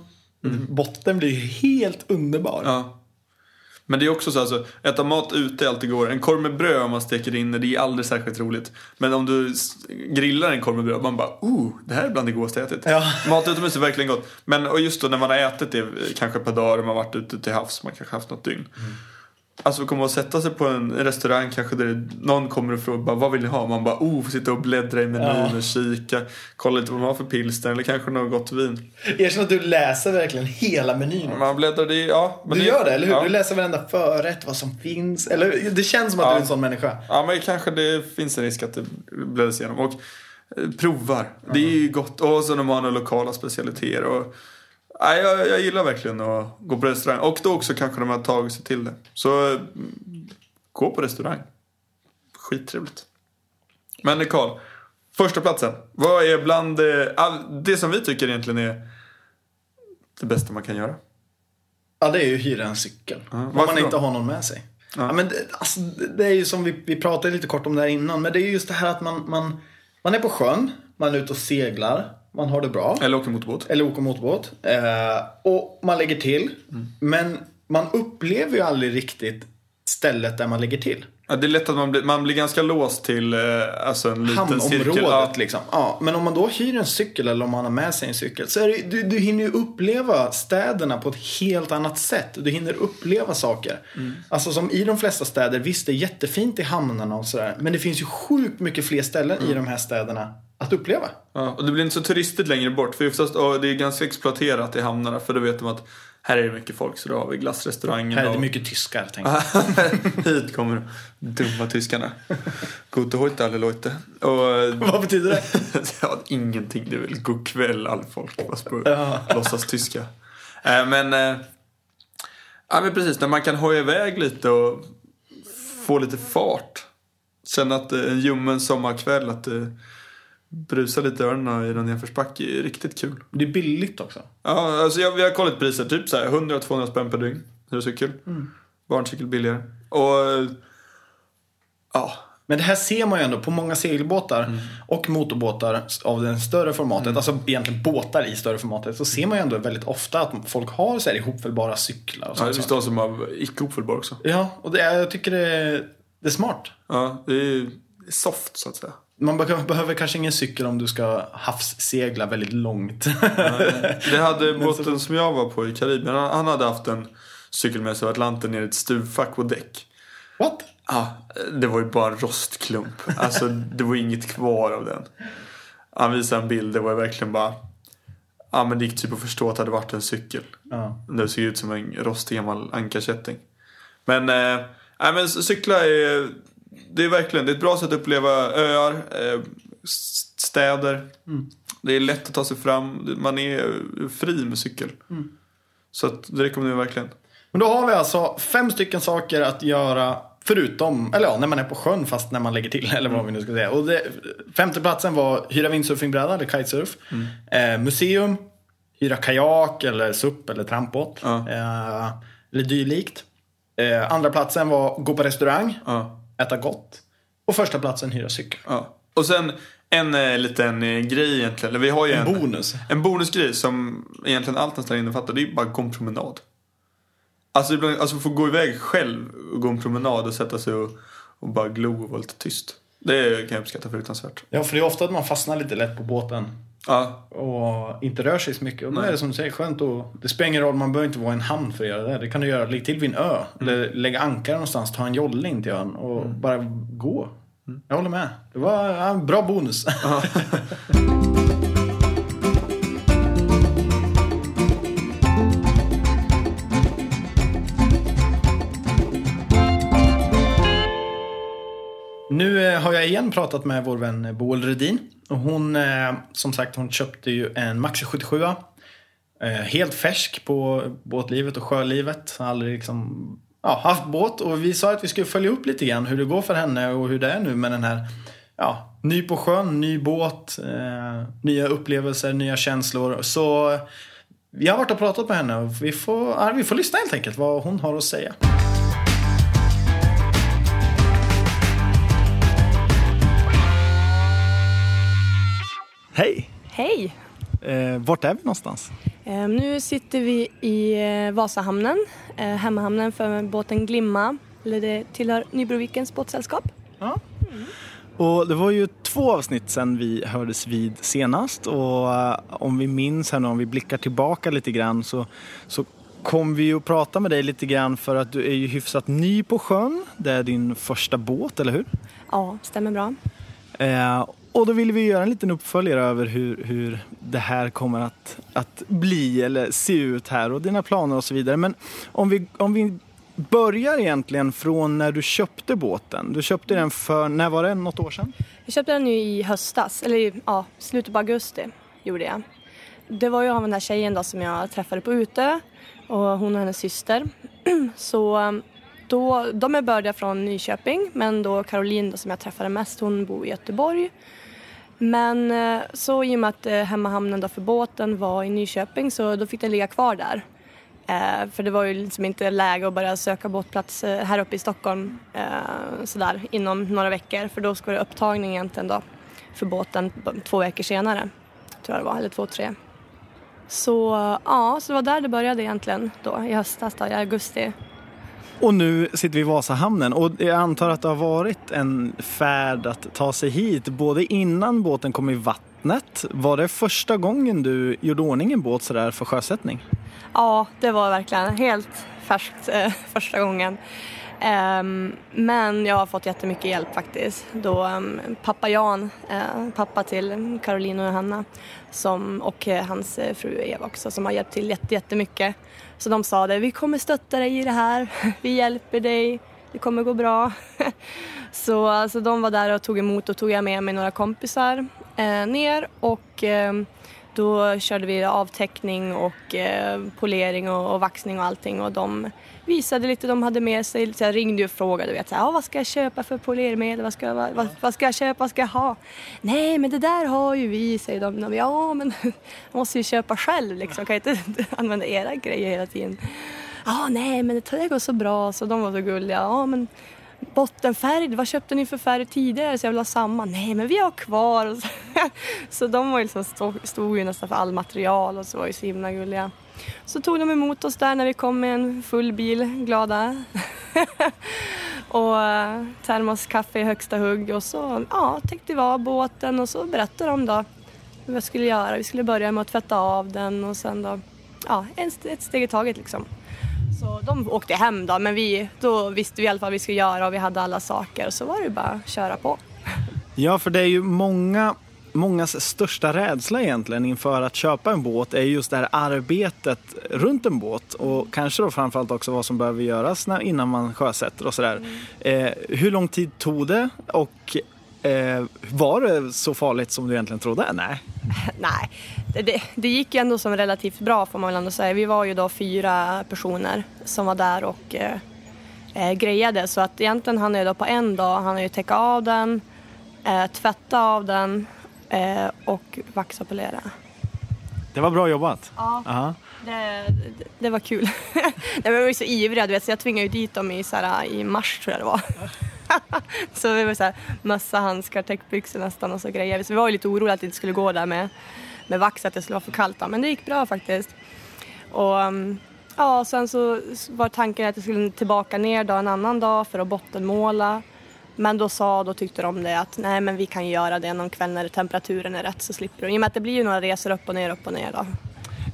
botten blir helt underbar. Ja. Men det är också så alltså, äta mat ute är alltid går. En korv med bröd om man steker in det, är aldrig särskilt roligt. Men om du grillar en korv med bröd, man bara oh, det här är bland det godaste jag ätit. Ja. Mat utomhus är verkligen gott. Men och just då när man har ätit det kanske ett par dagar och man har varit ute till havs, man kanske haft något dygn. Alltså komma och sätta sig på en restaurang kanske där någon kommer och frågar bara, vad vill ni ha? Man bara oh, får sitta och bläddra i menyn Ja. och kika. Kolla lite vad man har för pilsner eller kanske något gott vin. Erkänn att du läser verkligen hela menyn. Man bläddrar i, ja. men Du gör det, eller hur? Ja. Du läser varenda förrätt, vad som finns. Eller det känns som att Ja. du är en sån människa. Ja, men kanske det finns en risk att det bläddras igenom. Och eh, provar. Det är ju gott. Och så när man har lokala specialiteter. Och, nej, jag, jag gillar verkligen att gå på restaurang. Och då också kanske man har tagit sig till det. Så mm, gå på restaurang. Skittrevligt. Men Karl, första platsen. Vad är bland eh, det som vi tycker egentligen är det bästa man kan göra? Ja, det är ju hyra en cykel. Ja, Om man då? inte har någon med sig. Ja. Ja. men det, alltså, det är ju som vi, vi pratade lite kort om det här innan. Men det är ju just det här att man, man, man är på sjön, man är ute och seglar, man har det bra. Eller åka motorbåt? Eller åker motorbåt. Eh, och man lägger till. Men man upplever ju aldrig riktigt stället där man lägger till. Ja, det är lätt att man blir, man blir ganska låst till eh, alltså en liten cirkel. Ja, liksom. Ja, men om man då hyr en cykel eller om man har med sig en cykel så är det, du, du hinner ju uppleva städerna på ett helt annat sätt. Du hinner uppleva saker. Mm. Alltså som i de flesta städer, visst det är jättefint i hamnarna och sådär. Men det finns ju sjukt mycket fler ställen Mm. i de här städerna att uppleva. ja, och det blir inte så turistigt längre bort. För oftast, det är ganska exploaterat i hamnarna. För då vet de att här är det mycket folk. Så då har vi glassrestaurangen. Här är det och- mycket tyskar, tänker jag. [laughs] Hit kommer de dumma tyskarna. Gute heute alle Leute. Och, [laughs] Vad betyder det? [laughs] ja, ingenting. Det är väl god kväll all folk. Fast på Ja. låtsas tyska. Eh, men, eh, ja, men precis. När man kan hoja iväg lite och få lite fart. Känna att eh, en ljummen sommarkväll att det brusar lite i öronen i någon nedförsbacke är riktigt kul. Det är billigt också. Ja, alltså jag, vi har kollat priser. Typ så här 100-200 spänn per dygn. Hyrcykel. Barncykel billigare. Och ja, Men det här ser man ju ändå på många segelbåtar Mm. och motorbåtar av det större formatet, alltså egentligen båtar i större formatet, så ser man ju ändå väldigt ofta att folk har så här ihopfällbara cyklar och Ja, det finns de som har icke ofelbar också. Ja, och det jag tycker det är, det är smart. Ja, det är soft så att säga. Man be- behöver kanske ingen cykel om du ska havssegla väldigt långt. Det hade [laughs] båten som jag var på i Karibien, han, hade haft en cykel med sig av Atlanten ner i ett stuvfack på däck. What? Ja, det var ju bara en rostklump. Alltså det var inget kvar av den. Han visade en bild, det var verkligen bara... Ja men det gick typ att förstå att det hade varit en cykel. Ja. Det såg ut som en rostig gammal ankarkätting. Men, eh, nej, men cykla är, det är verkligen, det är ett bra sätt att uppleva öar, eh, städer. Det är lätt att ta sig fram, man är fri med cykel. Så att, det rekommenderar jag verkligen. Men då har vi alltså fem stycken saker att göra Förutom, eller ja, när man är på sjön fast när man lägger till, eller vad vi nu ska säga. Och det, femte platsen var hyra windsurfingbräda eller kitesurf. Eh, museum, hyra kajak eller SUP eller trampbåt. Ja. Eh, eller dylikt. Eh, andra platsen var gå på restaurang, Ja, äta gott. Och första platsen hyra cykel. ja. Och sen en eh, liten eh, grej egentligen. Vi har ju en, Bonus. en bonusgrej som egentligen allt nästan innefattar. Det är ju bara gå en promenad. Alltså, ibland, alltså få gå iväg själv och gå en promenad och sätta sig och, och bara glo och vara lite tyst. Det kan jag uppskatta fruktansvärt. Ja, för det är ofta att man fastnar lite lätt på båten. Ja, och inte rör sig så mycket. Och då är det som du säger skönt och Det spelar ingen roll, man behöver inte vara i en hamn för att göra det. Det kan du göra, lägg till vid en ö. Eller lägga ankar någonstans, ta en jolle in till ön och bara gå. Jag håller med. Det var en bra bonus. [laughs] har jag igen pratat med vår vän Boel Redin. Och hon, eh, som sagt, hon köpte ju en Maxi 77. Eh, helt färsk på båtlivet och sjölivet. Har aldrig liksom, ja, haft båt. Och vi sa att vi skulle följa upp lite grann hur det går för henne och hur det är nu med den här ja, ny på sjön, ny båt, eh, nya upplevelser, nya känslor. Så eh, vi har varit och pratat med henne och vi får, ja, vi får lyssna helt enkelt vad hon har att säga. Hej! Hej! Eh, vart är vi någonstans? Eh, Nu sitter vi i eh, Vasahamnen, eh, hemmahamnen för båten Glimma. Eller det tillhör Nybrovikens båtsällskap. Ja. Och det var ju två avsnitt sedan vi hördes vid senast och eh, om vi minns här nu, om vi blickar tillbaka lite grann så, så kom vi att prata med dig lite grann för att du är ju hyfsat ny på sjön. Det är din första båt, eller hur? Ja, stämmer bra. Eh, och då vill vi göra en liten uppföljare över hur, hur det här kommer att, att bli eller se ut här och dina planer och så vidare. Men om vi, om vi börjar egentligen från när du köpte båten. Du köpte den för, när var det? Något år sedan? Jag köpte den ju i höstas, eller ja, slutet på augusti gjorde jag. Det var ju av den här tjejen då som jag träffade på ute och hon och hennes syster. [clears throat] Så då, de är bördiga från Nyköping men då Caroline då, som jag träffade mest hon bor i Göteborg. Men eh, så i och med att eh, hemmahamnen då för båten var i Nyköping så då fick den ligga kvar där. Eh, för det var ju liksom inte läge att börja söka båtplats här uppe i Stockholm sådär inom några veckor för då ska det upptagning egentligen då för båten två veckor senare. Tror jag det var, eller två, tre. Så ja, så det var där det började egentligen då i höstas då, i augusti. Och nu sitter vi i Vasahamnen och jag antar att det har varit en färd att ta sig hit både innan båten kom i vattnet. Var det första gången du gjorde ordning en båt sådär för sjösättning? Ja, det var verkligen helt färskt eh, första gången. Um, men jag har fått jättemycket hjälp faktiskt. Då um, pappa Jan, uh, pappa till Caroline och Johanna som, och uh, hans uh, fru Eva också som har hjälpt till jätte, jättemycket. Så de sa det, vi kommer stötta dig i det här, [laughs] vi hjälper dig, det kommer gå bra. [laughs] så alltså, de var där och tog emot. Och tog jag med mig några kompisar eh, ner och eh, då körde vi avtäckning och eh, polering och, och, vaxning och allting och de visade lite de hade med sig. Så jag ringde och frågade vet, så här, vad ska jag köpa för polermedel, vad ska, vad, vad, vad, ska jag köpa, vad ska jag ha? Nej men det där har ju vi, säger de. de ja men man [laughs] måste ju köpa själv liksom, kan jag inte [laughs] använda era grejer hela tiden. Ja nej men det går så bra, så de var så gulliga. Ja men bottenfärg, vad köpte ni för färg tidigare så jag vill ha samma? Nej men vi har kvar. [laughs] så de var ju liksom, stod, ju nästan för all material och så var ju så himla gulliga. Så tog de emot oss där när vi kom med en full bil, glada. [laughs] och eh, termoskaffe i högsta hugg och så ja, täckte vi av båten och så berättade de då vad vi skulle göra. Vi skulle börja med att tvätta av den och sen då, ja, ett steg i taget liksom. Så de åkte hem då, men vi, då visste vi i alla fall vad vi skulle göra och vi hade alla saker och så var det bara att köra på. Ja, för det är ju många Mångas största rädsla egentligen inför att köpa en båt är just det här arbetet runt en båt och kanske då framförallt också vad som behöver göras innan man sjösätter och sådär. Mm. Eh, hur lång tid tog det och eh, var det så farligt som du egentligen trodde? Nej. [laughs] Nej, det, det gick ju ändå som relativt bra får man väl ändå säga. Vi var ju då fyra personer som var där och eh, eh grejade så att egentligen hann jag då på en dag han ju täcka av den, eh, tvätta av den eh, och vaxa och polera. Det var bra jobbat. Ja, uh det, det, det, var kul. [laughs] jag var ju så ivrig, du vet, så jag tvingade ju dit dem i, såhär, i mars tror jag det var. [laughs] så vi var så här, mössa, handskar, täckbyxor nästan och så grejer. Så vi var ju lite oroliga att det inte skulle gå där med, med vax, att det skulle vara för kallt. Men det gick bra faktiskt. Och mm, ja, sen så var tanken att jag skulle tillbaka ner då en annan dag för att bottenmåla. Men då sa, då tyckte de det att nej men vi kan göra det någon kväll när temperaturen är rätt så slipper du. I och med att det blir ju några resor upp och ner, upp och ner då.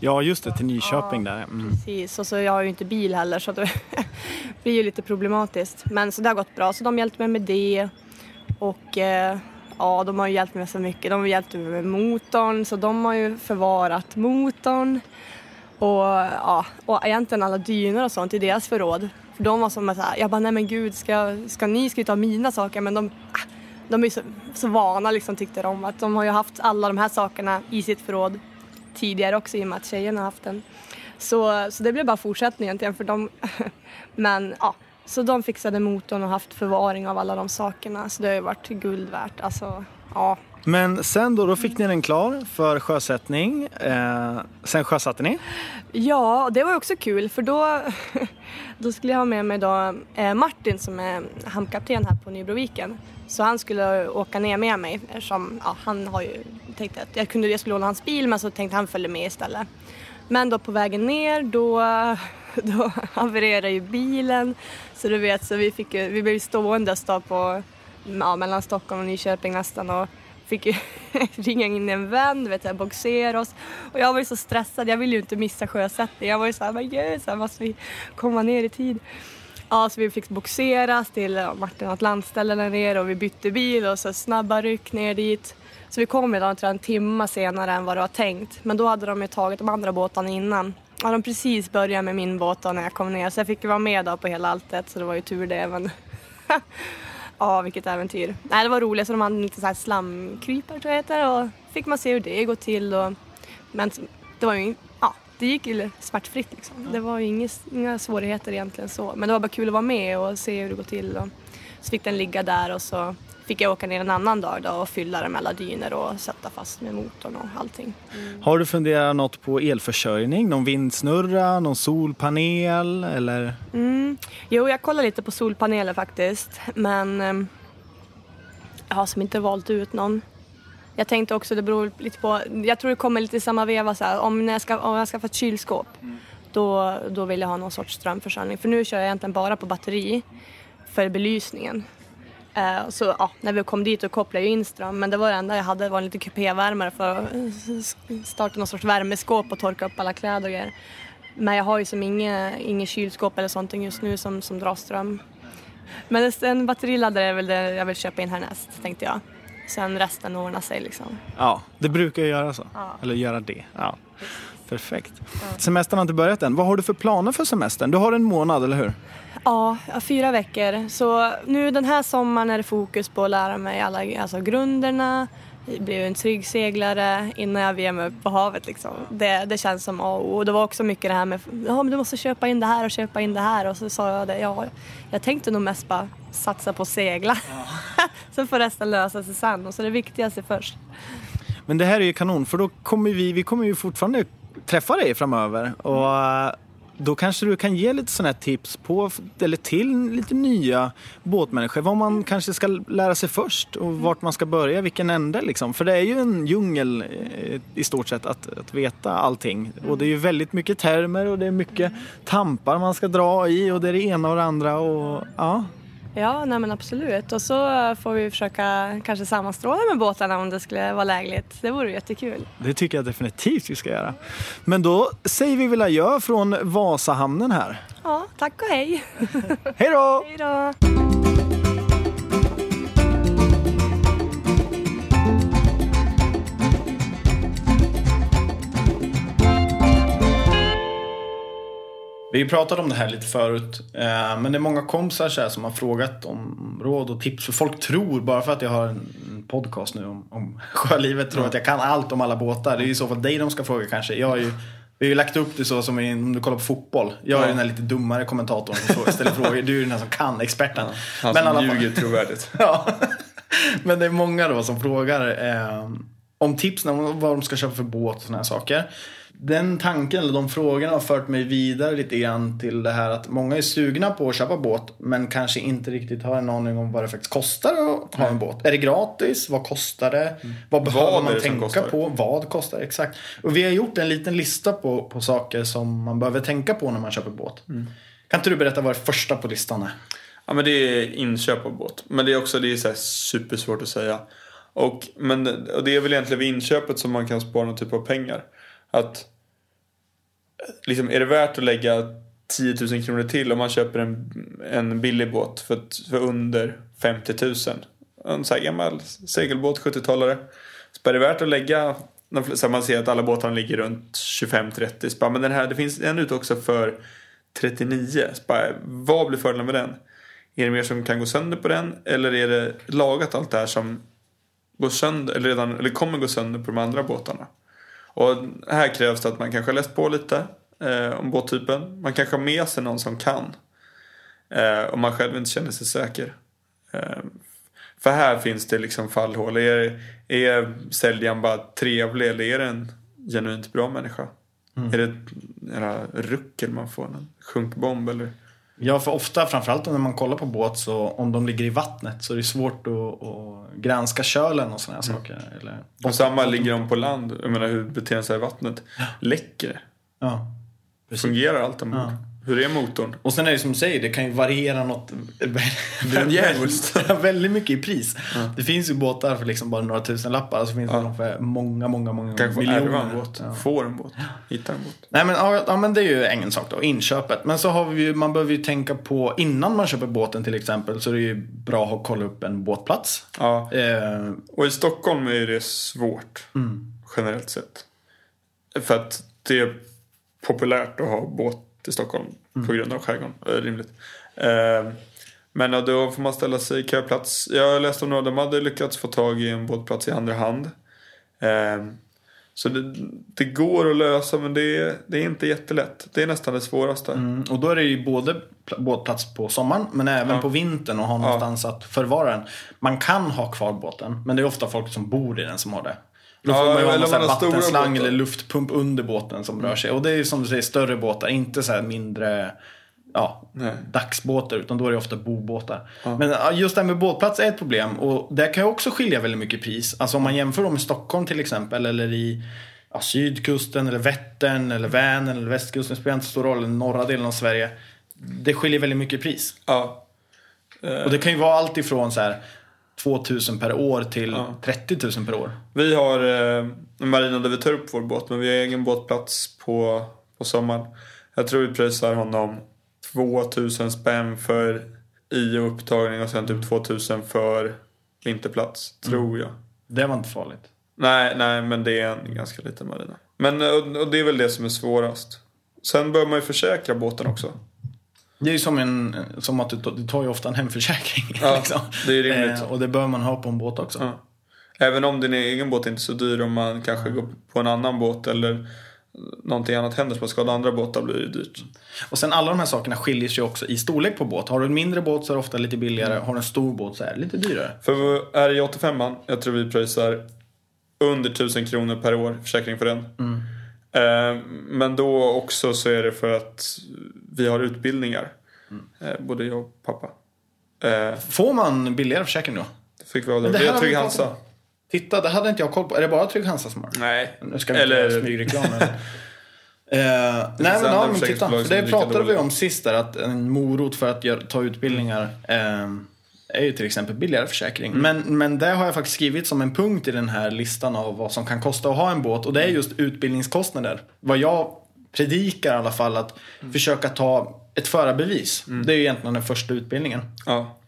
Ja just det, till Nyköping ja, där. Mm. Precis, och så jag har ju inte bil heller så det [laughs] blir ju lite problematiskt. Men så det har gått bra, så de hjälpte mig med det. Och eh, ja, de har ju hjälpt mig så mycket. De har hjälpt mig med motorn, så de har ju förvarat motorn. Och ja, och egentligen alla dynor och sånt i deras förråd. För de var som att jag bara nej men gud, ska, ska ni ska ju ta mina saker? Men de, ah, de är så, så vana liksom tyckte de att de har ju haft alla de här sakerna i sitt förråd tidigare också i och med att tjejerna har haft den. Så, så det blev bara fortsättning egentligen för dem. [laughs] Men ja, så de fixade motorn och haft förvaring av alla de sakerna så det har ju varit guld värt. Alltså, ja. Men sen då, då fick ni den klar för sjösättning. Eh, sen sjösatte ni? Ja, det var också kul för då, [laughs] då skulle jag ha med mig då, eh, Martin som är hamnkapten här på Nybroviken. Så han skulle åka ner med mig eftersom ja, han har ju tänkt att jag, kunde, jag skulle låna hans bil men så tänkte han följa med istället. Men då på vägen ner då, [laughs] då havererade ju bilen så du vet så vi, fick, vi blev stående då på, ja, mellan Stockholm och Nyköping nästan och fick ju [laughs] ringa in en vän, vet jag, boxera oss. Och jag var ju så stressad, jag ville ju inte missa sjösättningen. Jag var ju såhär, men gud, så här måste vi komma ner i tid. Ja, så vi fick boxeras till Martin och landställe där nere och vi bytte bil och så snabba ryck ner dit. Så vi kom idag tror jag, en timme senare än vad det var tänkt. Men då hade de ju tagit de andra båtarna innan. Ja, de precis börjat med min båt när jag kom ner så jag fick vara med då på hela alltet så det var ju tur det. Men [laughs] ja, vilket äventyr. Nej, det var roligt så de hade lite så här slamkrypare tror jag heter och fick man se hur det går till. Och, men det var ju ja, det gick ju smärtfritt liksom. Det var ju inga, inga svårigheter egentligen så. Men det var bara kul att vara med och se hur det går till. Och så fick den ligga där och så fick jag åka ner en annan dag då och fylla den med alla dyner och sätta fast med motorn och allting. Mm. Har du funderat något på elförsörjning? Någon vindsnurra, någon solpanel eller? Mm. Jo, jag kollar lite på solpaneler faktiskt men eh, jag har som inte valt ut någon. Jag tänkte också, det beror lite på, jag tror det kommer lite i samma veva så här, om, jag ska, om jag skaffar ett kylskåp. Mm. då, då vill jag ha någon sorts strömförsörjning. För nu kör jag egentligen bara på batteri för belysningen. Eh, så ja, när vi kom dit då kopplade jag in ström men det var det enda jag hade var en liten kupévärmare för att starta någon sorts värmeskåp och torka upp alla kläder och grejer. Men jag har ju som inget, inget kylskåp eller sånt just nu som, som drar ström. Men en batteriladdare är väl det jag vill köpa in härnäst tänkte jag. Sen resten ordnar sig liksom. Ja, det brukar ju göra så. Ja. Eller göra det. Ja. Perfekt. Semestern har inte börjat än. Vad har du för planer för semestern? Du har en månad, eller hur? Ja, ja, fyra veckor. Så nu den här sommaren är det fokus på att lära mig alla alltså grunderna, bli en trygg seglare innan jag ger mig upp på havet. Liksom. Det, det känns som A och O. Det var också mycket det här med ja, men du måste köpa in det här och köpa in det här. Och så sa jag det, ja, jag tänkte nog mest bara satsa på att segla. sen [laughs] får resten lösa sig sen. Och så det viktigaste först. Men det här är ju kanon för då kommer vi, vi kommer ju fortfarande träffa dig framöver. Och eh, då kanske du kan ge lite sådana här tips på, eller till lite nya båtmänniskor. Vad man kanske ska lära sig först och vart man ska börja, vilken ände liksom. För det är ju en djungel eh, i stort sett att, att veta allting. Och det är ju väldigt mycket termer och det är mycket tampar man ska dra i och det är det ena och det andra. Och, ja. Ja, nej men absolut. Och så får vi försöka kanske sammanstråla med båtarna om det skulle vara lägligt. Det vore jättekul. Det tycker jag definitivt vi ska göra. Men då säger vi väl adjö från Vasahamnen här. Ja, tack och hej. Hej då! [laughs] hej då! Vi har pratat om det här lite förut. eh, Men det är många kompisar så som har frågat om råd och tips. För folk tror, bara för att jag har en podcast nu om, om [laughs] sjölivet, tror att jag kan allt om alla båtar. Det är ju i så fall dig de ska fråga kanske. Jag ju, vi har ju lagt upp det så som om du kollar på fotboll. Jag är Ja. den här lite dummare kommentatorn som ställer frågor. Du är den här som kan, experten. Han Men i som alla ljuger trovärdigt. [laughs] Ja. Men det är många då som frågar eh, om tips när vad de ska köpa för båt och såna här saker. Den tanken, eller de frågorna har fört mig vidare lite grann till det här att många är sugna på att köpa båt men kanske inte riktigt har en aning om vad det faktiskt kostar att ha en båt. Är det gratis? Vad kostar det? Vad behöver Vad man tänka på? Vad kostar det? Exakt. Och vi har gjort en liten lista på, på saker som man behöver tänka på när man köper båt. Kan inte du berätta vad det första på listan är? Ja men det är inköp av båt. Men det är också det är så här supersvårt att säga. Och, men, och det är väl egentligen vid inköpet som man kan spara någon typ av pengar. Att liksom, är det värt att lägga 10 000 kronor till om man köper en, en billig båt för, för under 50 000? En sån här gammal segelbåt, 70-talare. Så är det värt att lägga, så man ser att alla båtarna ligger runt 25-30. Så Men den här, det finns en ute också för 39. Så bara, vad blir fördelen med den? Är det mer som kan gå sönder på den? Eller är det lagat allt det här som går sönder, eller, redan, eller kommer gå sönder på de andra båtarna? Och här krävs det att man kanske har läst på lite eh, om båttypen. Man kanske har med sig någon som kan. Eh, om man själv inte känner sig säker. Eh, för här finns det liksom fallhål. Är, är säljaren bara trevlig eller är det en genuint bra människa? Är det en ruckel man får? En sjunkbomb eller? Ja, för ofta, framförallt när man kollar på båt, så om de ligger i vattnet så är det svårt att, att granska kölen och sådana här saker. Eller, Och samma ligger de på land. Jag menar hur beter den sig i vattnet? Läcker det? Ja. Fungerar allt ombord? Ja. Hur är motorn? Och sen är det som du säger, det kan ju variera något [laughs] en djävulskt. [laughs] väldigt mycket i pris. Det finns ju båtar för liksom bara några tusen lappar så finns det de för många, många, många Kanske miljoner. ärva en båt. Ja. Får en båt. Hittar en båt. Nej men, ja, ja, men det är ju en sak då, inköpet. Men så har vi ju, man behöver ju tänka på, innan man köper båten till exempel, så är det ju bra att ha- kolla upp en båtplats. Ja. Eh, Och i Stockholm är det svårt. Generellt sett. För att det är populärt att ha båt i Stockholm. På grund av skärgården. Det är rimligt. Eh, Men ja, då får man ställa sig i köplats. Jag läste om några de hade lyckats få tag i en båtplats i andra hand. Eh, Så det, det går att lösa men det är, det är inte jättelätt. Det är nästan det svåraste. Mm, och då är det ju både pl- båtplats på sommaren men även Ja. på vintern och ha någonstans att förvara den. Man kan ha kvar båten men det är ofta folk som bor i den som har det. Då Ja, får man ju ha eller någon sån vattenslang eller luftpump under båten som rör sig. Och det är ju som du säger större båtar, inte så mindre ja, Nej. dagsbåtar utan då är det ofta bobåtar. Men ja, just det här med båtplats är ett problem och där kan ju också skilja väldigt mycket pris. Alltså om man jämför då med Stockholm till exempel eller i ja, sydkusten eller Vättern eller Vänern eller västkusten. Det spelar inte så stor roll. Den norra delen av Sverige. Det skiljer väldigt mycket i pris. Ja. Och det kan ju vara allt ifrån så här 2000 per år till Ja. 30 000 per år. Vi har eh, marina där vi tar upp vår båt, men vi har egen båtplats på, på sommaren. Jag tror vi prisar honom 2000 spänn för i och upptagning och sen typ 2000 för vinterplats, tror jag. Det var inte farligt. Nej, nej, men det är en ganska liten marina. Men och, och det är väl det som är svårast. Sen bör man ju försäkra båten också. Det är ju som, en, som att du, tar- du tar ju ofta en hemförsäkring. Ja, liksom. det är rimligt. Eh, och det bör man ha på en båt också. Ja. Även om din egen båt inte är så dyr, om man kanske går på en annan båt eller någonting annat händer som man skadar andra båtar blir det dyrt. Och sen alla de här sakerna skiljer sig också i storlek på båt. Har du en mindre båt så är det ofta lite billigare. Har du en stor båt så är det lite dyrare. För är i 85an, jag tror vi pröjsar under 1000 kronor per år försäkring för den. Eh, men då också så är det för att vi har utbildningar. Eh, både jag och pappa. Eh, Får man billigare försäkring då? det fick vi Men det. det är Trygg Hansa. Titta, det hade inte jag koll på. Är det bara Trygg Hansa som har? Nej. Nu ska vi inte Eller- göra smygreklam. [laughs] Eh, nej men, ja, men titta. det pratade vi om sist där. Att en morot för att göra, ta utbildningar eh, är ju till exempel billigare försäkring. Mm. Men, men det har jag faktiskt skrivit som en punkt i den här listan av vad som kan kosta att ha en båt. Och det är just utbildningskostnader. Vad jag predikar i alla fall att Mm. försöka ta ett förarbevis. Det är ju egentligen den första utbildningen. Ja.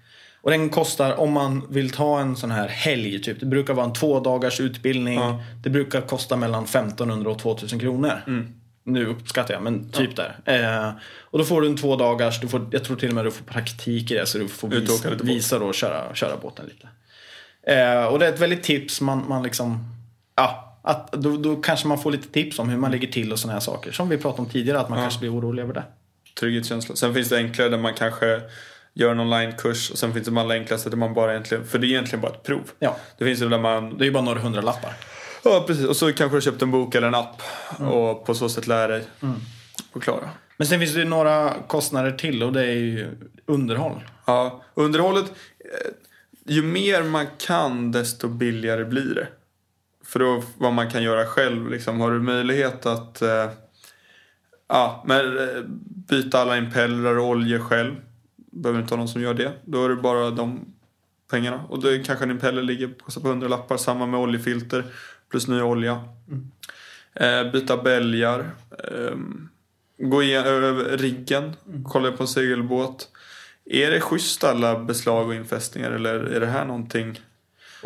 Och den kostar, om man vill ta en sån här helg, typ. Det brukar vara en två dagars utbildning. Ja. Det brukar kosta mellan 1500 och 2000 kronor. Nu uppskattar jag, men typ där. Eh, och då får du en två dagars, du får, jag tror till och med du får praktik i det. Så du får visa, visa då och köra, köra båten lite. Eh, och det är ett väldigt tips, man, man liksom, ja. Att, då, då kanske man får lite tips om hur man ligger till och såna här saker. Som vi pratade om tidigare, att man kanske blir orolig över det. Trygghetskänsla. Sen finns det enklare där man kanske gör en onlinekurs och sen finns det de allra enklaste där man bara egentligen, för det är egentligen bara ett prov. Ja, Det finns ju där man det är ju bara några hundra lappar. Ja, precis. Och så kanske du har köpt en bok eller en app och på så sätt lär dig och klara. Men sen finns det ju några kostnader till och det är ju underhåll. Ja, underhållet. eh, Ju mer man kan desto billigare blir det. För då vad man kan göra själv. Liksom, har du möjlighet att eh, ja, men, eh, byta alla impellrar och oljor själv. Behöver inte ha någon som gör det. Då är det bara de pengarna. Och då kanske en impeller ligger kostar på 100 lappar. Samma med oljefilter plus ny olja. Eh, byta bälgar. ehm, gå igenom över riggen. Kolla på en segelbåt. Är det schysst alla beslag och infästningar eller är det här någonting?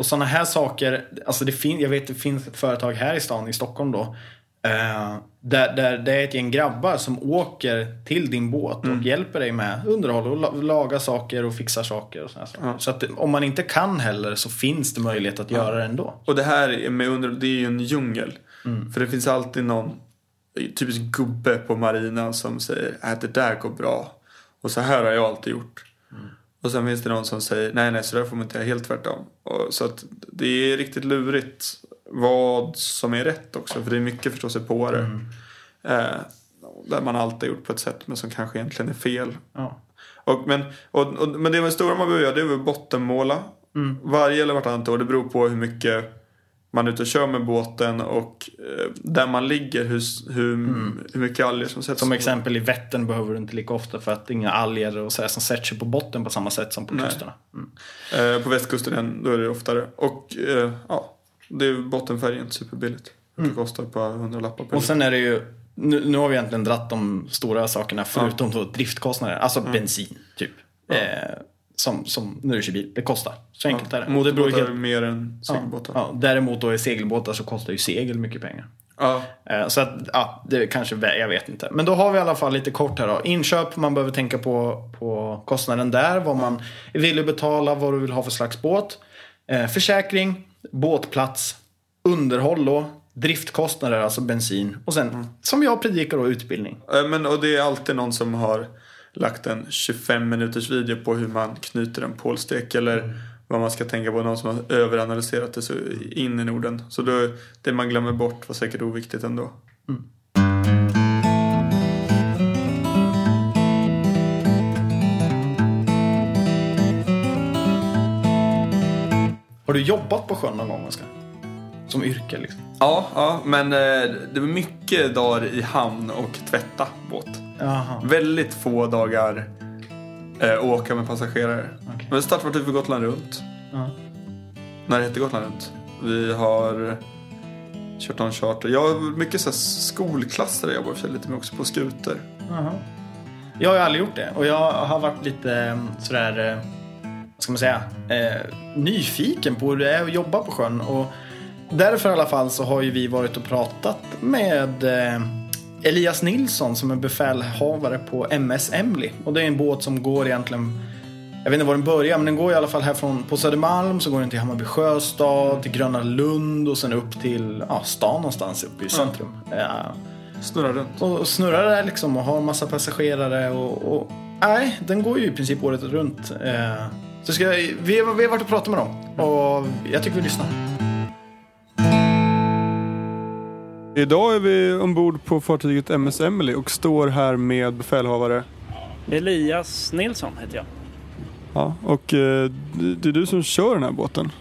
Och sådana här saker, alltså det fin- jag vet det finns ett företag här i stan, i Stockholm då. Eh, där, där det är ett gäng grabbar som åker till din båt och hjälper dig med underhåll och la- laga saker och fixar saker. Och såna saker. Så att om man inte kan heller så finns det möjlighet att göra det ändå. Och det här är med under, det är ju en djungel. För det finns alltid någon typisk gubbe på marinan som säger att det där går bra. Och så här har jag alltid gjort. Och sen finns det någon som säger nej nej så där får man inte göra helt tvärtom. Och, så att det är riktigt lurigt vad som är rätt också. För det är mycket förstå sig på det. Eh, där man alltid gjort på ett sätt men som kanske egentligen är fel. Ja. Och, men, och, och, men det stora man behöver göra det är väl bottenmåla. Varje eller vartannat år. Det beror på hur mycket man är ute och kör med båten och eh, där man ligger. Hur, hur, hur mycket alger som sätts. Som exempel i Vättern behöver du inte lika ofta för att det är inga alger och så här som sätter sig på botten på samma sätt som på Nej. kusterna. Mm. Eh, på västkusten då är det oftare. Och eh, ja, det är bottenfärgen superbilligt. Det kostar ett par hundra lappar per Och sen är det ju, nu, nu har vi egentligen dratt de stora sakerna förutom då driftkostnader. Alltså bensin, typ. Eh, som, som när du kör bil. Det kostar. Så enkelt är det. Motorbåtar helt, är mer än segelbåtar. ja, däremot då är segelbåtar så kostar ju segel mycket pengar. Ja. Eh, Så att, ja, det kanske, jag vet inte. Men då har vi i alla fall lite kort här då. Inköp, man behöver tänka på, på kostnaden där. Vad man vill betala, vad du vill ha för slags båt. Eh, försäkring, båtplats, underhåll då. Driftkostnader, alltså bensin. Och sen, som jag predikar då, utbildning. Eh, Men, och det är alltid någon som har lagt en 25 minuters video på hur man knyter en pålstek eller vad man ska tänka på. Någon som har överanalyserat det så in i Norden. Så då, det man glömmer bort var säkert oviktigt ändå. Har du jobbat på sjön någon gång, Oskar? som yrke liksom. Ja, ja, men eh, det var mycket dagar i hamn och tvätta båt. Jaha. Väldigt få dagar eh, åka med passagerare. Okej. Men startfartyg för Gotland runt. Ja. När det heter Gotland runt. Vi har kört någon charter. Jag har mycket så skolklasser jag jobbar för lite med också på skuter. Jaha. Jag har ju aldrig gjort det och jag har varit lite eh, sådär, eh, vad ska man säga, eh, nyfiken på hur det är att jobba på sjön. Och därför i alla fall så har ju vi varit och pratat med eh, Elias Nilsson som är befälhavare på MS Emily. Och det är en båt som går egentligen, jag vet inte var den börjar, men den går i alla fall härifrån på Södermalm så går den till Hammarby Sjöstad, till Gröna Lund och sen upp till ja, stan någonstans uppe i centrum. Ja. Snurrar runt. Och snurrar där liksom och har massa passagerare och, och nej, den går ju i princip året runt. Eh, så ska, jag- vi, har- vi har varit och pratat med dem och jag tycker vi lyssnar. Idag är vi ombord på fartyget MS Emily och står här med befälhavare. Elias Nilsson heter jag. Ja, och eh, det är du som kör den här båten.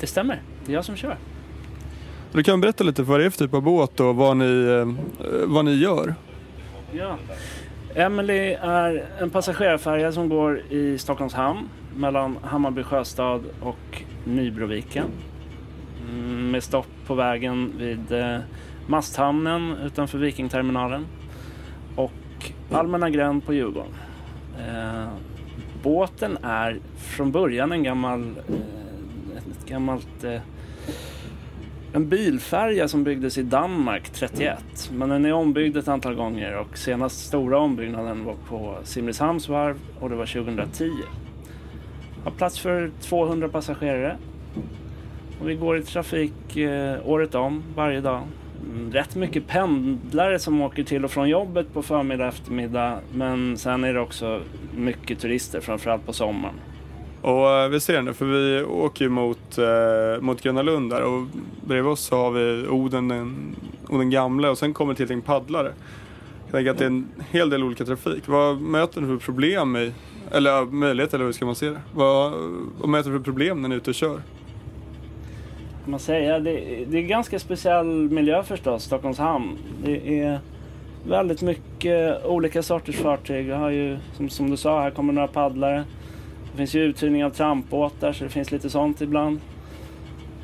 Det stämmer, det är jag som kör. Du kan berätta lite vad det är för typ av båt och vad ni, eh, vad ni gör. Ja. Emily är en passagerarfärja som går i Stockholms hamn mellan Hammarby sjöstad och Nybroviken. Mm, Med stopp på vägen vid eh, Masthamnen utanför Vikingterminalen och Allmänna gränd på Djurgården. Eh, båten är från början en gammal, eh, ett gammalt eh, en bilfärja som byggdes i Danmark 31. Men den är ombyggd ett antal gånger och senast stora ombyggnaden var på Simrishamns varv och det var 2010. Har plats för 200 passagerare. Och vi går i trafik eh, året om, varje dag. Rätt mycket pendlare som åker till och från jobbet på förmiddag och eftermiddag. Men sen är det också mycket turister, framförallt på sommaren. Och eh, vi ser det nu för vi åker ju mot, eh, mot Gröna Lund där och bredvid oss så har vi Oden den, Oden gamle och sen kommer det till en paddlare. Jag tänker att det är en hel del olika trafik. Vad möter ni för problem i, eller möjligheter eller hur ska man se det? Vad, vad möter ni för problem när ni är ute och kör? Man säga. Det, det är en ganska speciell miljö förstås, Stockholms hamn. Det är väldigt mycket olika sorters fartyg. Jag har ju, som, som du sa, här kommer några paddlare. Det finns ju uthyrning av trampbåtar så det finns lite sånt ibland.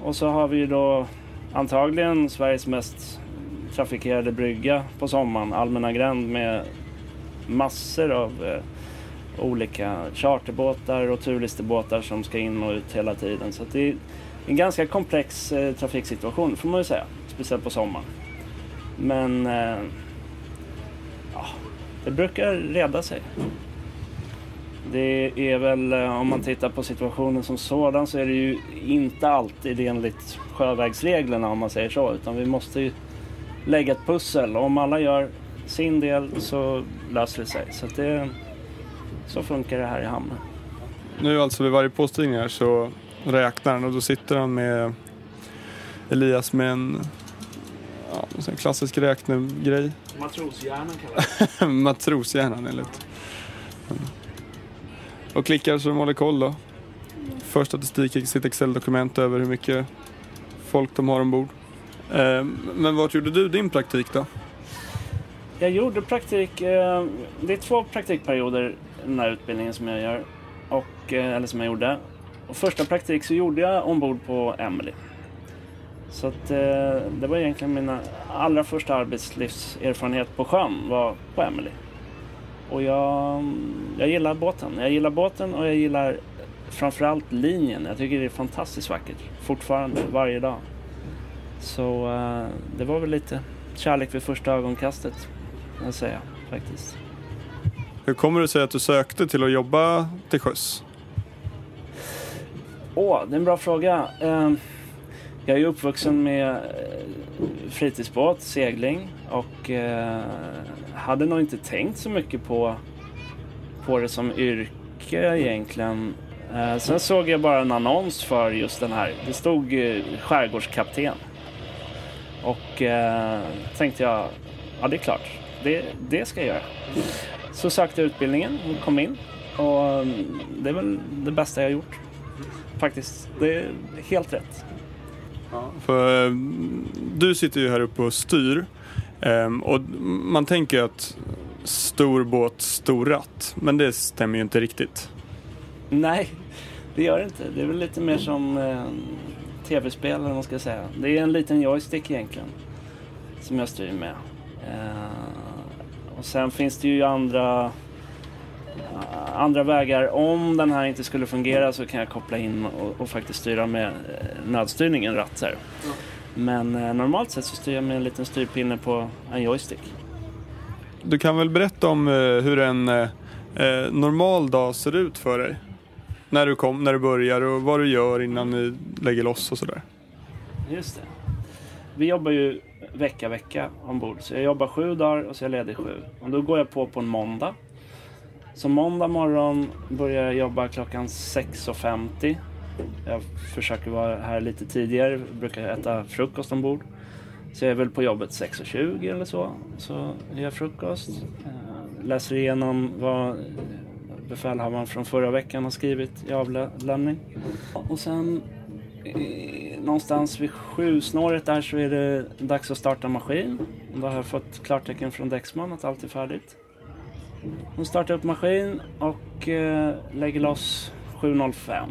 Och så har vi ju då antagligen Sveriges mest trafikerade brygga på sommaren, Allmänna gränd med massor av eh, olika charterbåtar och turlistebåtar som ska in och ut hela tiden. Så att det är en ganska komplex eh, trafiksituation får man ju säga, speciellt på sommaren. Men eh, ja, det brukar reda sig. Det är väl, eh, om man tittar på situationen som sådan så är det ju inte alltid enligt sjövägsreglerna om man säger så, utan vi måste ju lägga ett pussel. Om alla gör sin del så löser det sig. Så att det, så funkar det här i hamnen. Nu alltså vid varje påstigning här så räknar han och då sitter han med Elias med en, ja, en klassisk räknegrej. Matroshjärnan kallar [laughs] det. Matroshjärnan enligt. Och klickar så de håller koll då. För statistik i sitt Excel-dokument över hur mycket folk de har ombord. Eh, Men vart gjorde du din praktik då? Jag gjorde praktik, eh, det är två praktikperioder i den här utbildningen som jag gör. Och, eh, eller som jag gjorde. Och första praktik så gjorde jag ombord på Emily. Så att, eh, det var egentligen mina allra första arbetslivserfarenhet på sjön var på Emily. Och jag, jag gillar båten. Jag gillar båten och jag gillar framförallt linjen. Jag tycker det är fantastiskt vackert. Fortfarande, varje dag. Så eh, det var väl lite kärlek vid första ögonkastet. Kan jag säga faktiskt. Hur kommer det sig att du sökte till att jobba till sjöss? Åh, det är en bra fråga. Ehm, jag är ju uppvuxen med eh, fritidsbåt, segling och eh, hade nog inte tänkt så mycket på, på det som yrke egentligen. Eh, sen såg jag bara en annons för just den här. Det stod skärgårdskapten. Och eh, tänkte jag, ja det är klart, det, det ska jag göra. Så sökte jag utbildningen och kom in. Och mm, det är väl det bästa jag har gjort. Faktiskt, det är helt rätt. För eh, du sitter ju här uppe och styr. Ehm, och man tänker att stor båt, stor ratt. Men det stämmer ju inte riktigt. Nej, det gör det inte. Det är väl lite mer som eh, tv-spel eller vad man ska säga. Det är en liten joystick egentligen. Som jag styr med. Eh, och sen finns det ju andra andra vägar. Om den här inte skulle fungera så kan jag koppla in och, och faktiskt styra med eh, nödstyrning, en ratt. Här. Men eh, normalt sett så styr jag med en liten styrpinne på en joystick. Du kan väl berätta om eh, hur en eh, eh, normal dag ser ut för dig? När du, kom, när du börjar och vad du gör innan ni lägger loss och sådär. Just det. Vi jobbar ju vecka, vecka ombord. Så jag jobbar sju dagar och så är jag ledig sju. Och då går jag på på en måndag. Så måndag morgon börjar jag jobba klockan 6.50. Jag försöker vara här lite tidigare, brukar äta frukost ombord. Så jag är väl på jobbet 6.20 eller så. Så gör frukost. Eh, läser igenom vad befälhavaren från förra veckan har skrivit i avlämning. Och sen eh, någonstans vid sjusnåret där så är det dags att starta maskin. Då har jag fått klartecken från Dexman att allt är färdigt. Hon startar upp maskin och eh, lägger loss 7.05.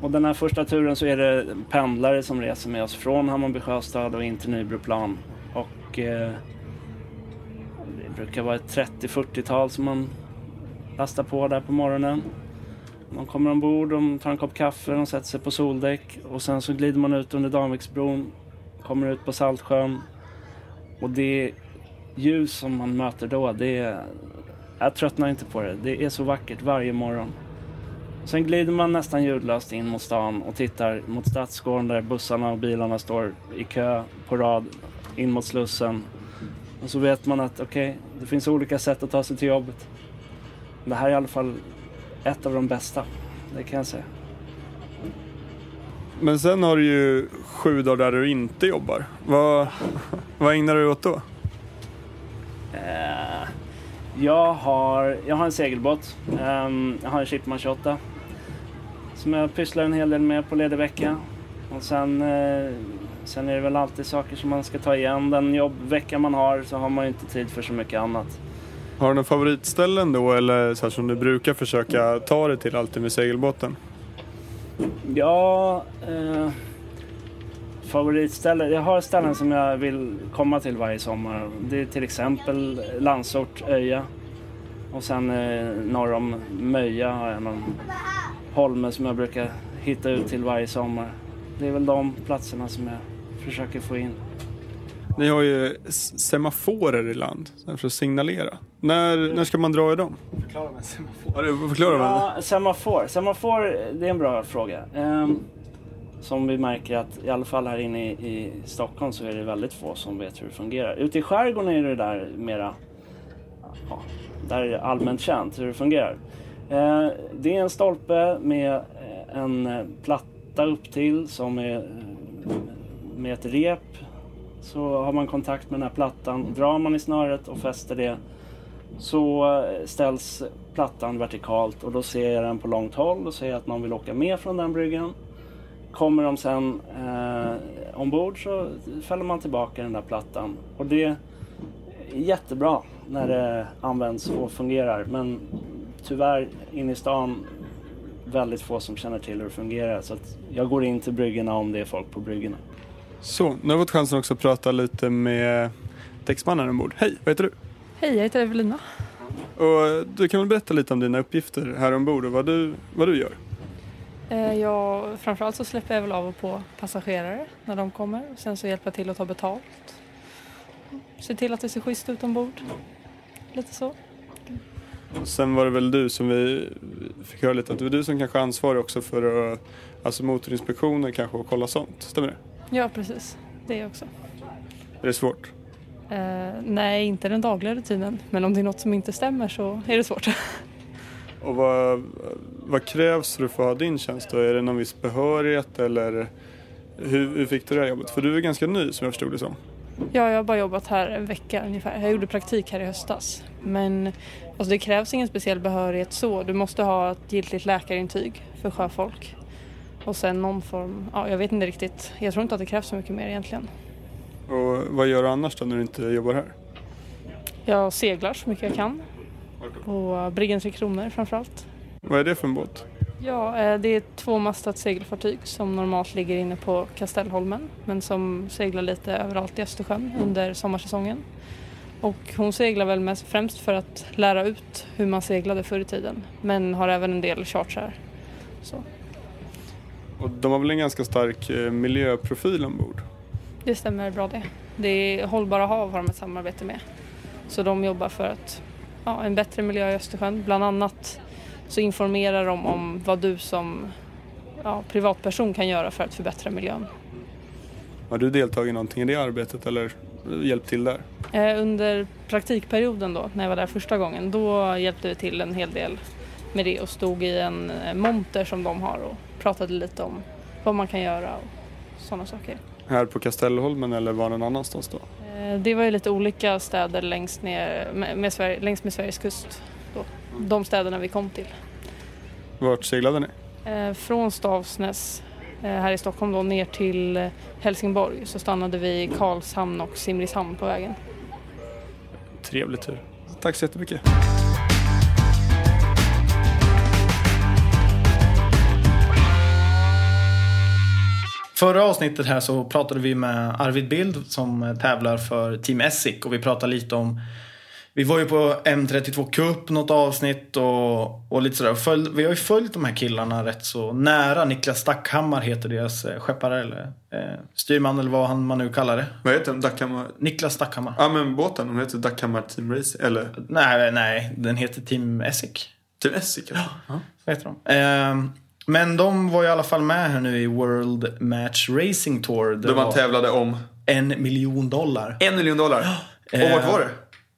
Och den här första turen så är det pendlare som reser med oss från Hammarby Sjöstad och in till Nybroplan. Och eh, det brukar vara ett 30-40-tal som man lastar på där på morgonen. De kommer ombord, de tar en kopp kaffe, de sätter sig på soldäck och sen så glider man ut under Danviksbron, kommer ut på Saltsjön och det ljus som man möter då, det är... Jag tröttnar inte på det. Det är så vackert varje morgon. Sen glider man nästan ljudlöst in mot stan och tittar mot Stadsgården där bussarna och bilarna står i kö på rad in mot Slussen. Och så vet man att okej, det finns olika sätt att ta sig till jobbet. Det här är i alla fall ett av de bästa, det kan jag säga. Men sen har du ju sju dagar där du inte jobbar. Vad, vad ägnar du åt då? Eh, jag, har, jag har en segelbåt. Ehm, jag har en Chipman 28. Som jag pysslar en hel del med på ledig vecka. Och sen, eh, sen är det väl alltid saker som man ska ta igen. Den jobbvecka man har så har man ju inte tid för så mycket annat. Har du några favoritställen då eller så här som du brukar försöka ta dig till alltid med segelbåten? Ja, eh, favoritställe. Jag har ställen som jag vill komma till varje sommar. Det är till exempel Landsort, Öja. Och sen eh, norr om Möja har jag någon holme som jag brukar hitta ut till varje sommar. Det är väl de platserna som jag försöker få in. Ni har ju semaforer i land för att signalera. När, när ska man dra i dem? Förklara med semafor. Ja, du förklara mig. Ja, semafor. Semafor, det är en bra fråga. Ehm, som vi märker att i alla fall här inne i, i Stockholm så är det väldigt få som vet hur det fungerar. Ute i skärgården är det där mera, ja, där är det allmänt känt hur det fungerar. Eh, det är en stolpe med eh, en eh, platta upp till som är eh, med ett rep. Så har man kontakt med den här plattan. Drar man i snöret och fäster det så ställs plattan vertikalt och då ser jag den på långt håll och ser att någon vill åka med från den bryggan. Kommer de sen eh, ombord så fäller man tillbaka den där plattan. Och det är jättebra när det används och fungerar. Men tyvärr inne i stan väldigt få som känner till hur det fungerar. Så att jag går in till bryggorna om det är folk på bryggorna. Så, nu har vi fått chansen också att prata lite med däcksmannen ombord. Hej, vad heter du? Hej, jag heter Evelina. Och du kan väl berätta lite om dina uppgifter här ombord och vad du, vad du gör? Eh, Jag, framförallt så släpper jag väl av och på passagerare när de kommer. Sen så hjälper jag till att ta betalt. Se till att det ser schysst ut ombord. Lite så. Sen var det väl du som vi fick höra lite att det var du som kanske är ansvarig också för att, alltså motorinspektioner kanske och kolla sånt. Stämmer det? Ja, precis. Det också. Är det svårt? Eh, nej, inte den dagliga rutinen. Men om det är något som inte stämmer så är det svårt. Och vad, vad krävs för att få ha din tjänst då? Är det någon viss behörighet eller hur, hur fick du det här jobbet? För du är ganska ny som jag förstod det som. Ja, jag har bara jobbat här en vecka ungefär. Jag gjorde praktik här i höstas. Men alltså, det krävs ingen speciell behörighet så. Du måste ha ett giltigt läkarintyg för sjöfolk. Och sen någon form, ja jag vet inte riktigt. Jag tror inte att det krävs så mycket mer egentligen. Och vad gör du annars då när du inte jobbar här? Jag seglar så mycket jag kan. Och Briggen Tre Kronor framförallt. Vad är det för en båt? Ja, eh, det är ett tvåmastat segelfartyg som normalt ligger inne på Kastellholmen men som seglar lite överallt i Östersjön under sommarsäsongen. Och hon seglar väl mest, främst för att lära ut hur man seglade förr i tiden men har även en del chartrar. Så. Och de har väl en ganska stark eh, miljöprofil ombord? Det stämmer bra det. Det är Hållbara hav har de ett samarbete med. Så de jobbar för att ja, en bättre miljö i Östersjön. Bland annat så informerar de om vad du som ja, privatperson kan göra för att förbättra miljön. Har du deltagit i någonting i det arbetet eller hjälpt till där? Eh, Under praktikperioden då, när jag var där första gången, då hjälpte vi till en hel del med det och stod i en eh, monter som de har och pratade lite om vad man kan göra och sådana saker. Här på Kastellholmen eller var någon annanstans då? Eh, Det var ju lite olika städer längs med, med Sverige, längs med Sveriges kust. Då. De städerna vi kom till. Vart seglade ni? Eh, Från Stavsnäs eh, här i Stockholm då ner till eh, Helsingborg så stannade vi i Karlshamn och Simrishamn på vägen. Trevlig tur. Tack så jättemycket. Förra avsnittet här så pratade vi med Arvid Bild som tävlar för Team Essic och vi pratade lite om vi var ju på M32 Cup något avsnitt och, och lite sådär. Följ, vi har ju följt de här killarna rätt så nära. Niklas Stackhammar heter deras eh, skeppare eller eh, styrman eller vad han, man nu kallar det. Vad heter den? Dackhammar? Niklas Stackhammar. Ja men båten, den heter Dackhammar Team Racing. Eller Nej, nej, den heter Team Essic. Team Essic ja. ja. Vad heter de? Eh, men de var i alla fall med här nu i World Match Racing Tour. Det Då man tävlade om en miljon dollar. en miljon dollar. Och vart var det?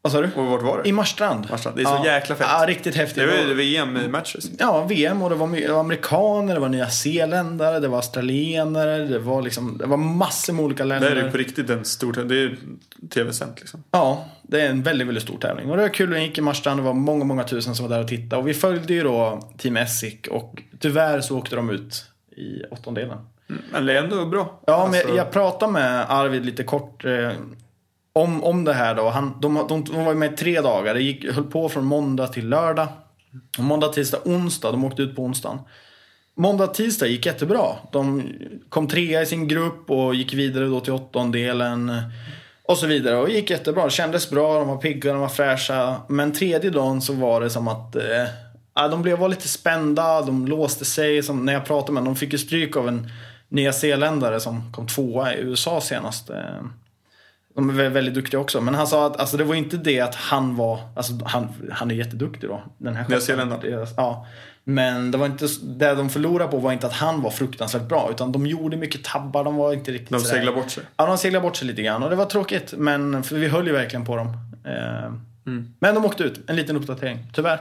Vad sa du? Och vart var det? I Marstrand. Marstrand. Det är så jäkla fett. Ja, riktigt häftigt. Det var ju VM i matchracing. Ja, VM och det var, det amerikaner, det var nya zeeländare, det var australienare, det var liksom, det var massor med olika Det länder. är ju på riktigt en stor Det är tv-sänt liksom. Ja, det är en väldigt, väldigt stor tävling. Och det var kul, vi gick i Marstrand, det var många, många tusen som var där och tittade. Och vi följde ju då Team Essic och tyvärr så åkte de ut i åttondelen. Men det är ändå bra. Ja, men Alltså, jag pratade med Arvid lite kort eh, om, om det här då. Han, de, de, de var ju med i tre dagar. Det gick, höll på från måndag till lördag. Och måndag, tisdag, onsdag. De åkte ut på onsdagen. Måndag, tisdag gick jättebra. De kom trea i sin grupp och gick vidare då till åttondelen. Eh, och så vidare. Och gick jättebra. Det kändes bra. De var pigga, de var fräscha. Men tredje dagen så var det som att eh, ja, de blev var lite spända. De låste sig. Som när jag pratade med dem. De fick ju stryk av en nyzeeländare som kom tvåa i USA senast. Eh. De är vä- väldigt duktiga också. Men han sa att alltså, det var inte det att han var... Alltså, han, han är jätteduktig då. Den här Nya skepparen. zeeländaren? Ja. Men det var inte, det de förlorade på var inte att han var fruktansvärt bra. Utan de gjorde mycket tabbar. De var inte riktigt De sådär- seglar bort sig. Ja, de seglade bort sig lite grann. Och det var tråkigt. Men för vi höll ju verkligen på dem. Eh, Mm. Men de åkte ut. En liten uppdatering. Tyvärr.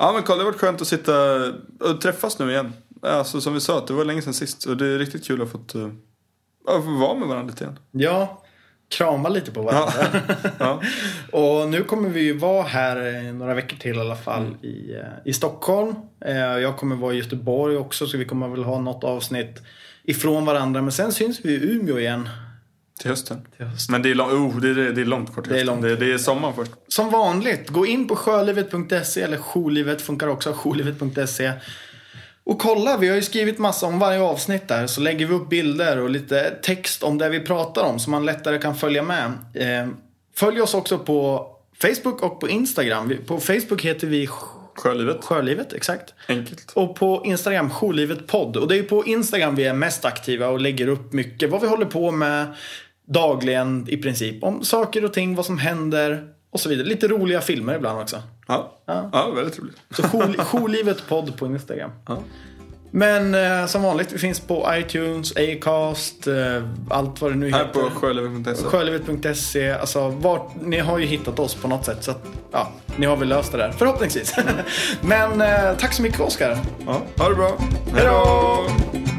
Ja men Carl, det har varit skönt att sitta och träffas nu igen. Alltså som vi sa, det var länge sedan sist. Och det är riktigt kul att ha fått, ja, få vara med varandra lite igen. Ja, krama lite på varandra. Ja. [laughs] Och nu kommer vi ju vara här eh, några veckor till i alla fall Mm. i, eh, i Stockholm. Eh, Jag kommer vara i Göteborg också så vi kommer väl ha något avsnitt ifrån varandra. Men sen syns vi i Umeå igen. Till hösten. till hösten. Men det är, lång, oh, det, är, det är långt kvar till Det är långt. Det, det är sommar först. Som vanligt, gå in på sjölivet.se eller jourlivet funkar också, jourlivet.se. Och kolla, vi har ju skrivit massa om varje avsnitt där. Så lägger vi upp bilder och lite text om det vi pratar om så man lättare kan följa med. Eh, följ oss också på Facebook och på Instagram. På Facebook heter vi Sjölivet. Sjölivet, exakt. Enkelt. Och på Instagram, Jourlivet podd. Och det är ju på Instagram vi är mest aktiva och lägger upp mycket vad vi håller på med dagligen i princip. Om saker och ting, vad som händer och så vidare. Lite roliga filmer ibland också. Ja, Ja. ja. väldigt roligt. Så jour- [laughs] Jourlivet podd på Instagram. Ja. Men eh, som vanligt, vi finns på iTunes, Acast, eh, allt vad det nu Här heter. på sjölivet.se. Sjölivet.se. Alltså, vart, ni har ju hittat oss på något sätt. Så att, ja, ni har väl löst det där. Förhoppningsvis. [laughs] Men eh, tack så mycket Oskar. Ja, ha det bra. Hej då!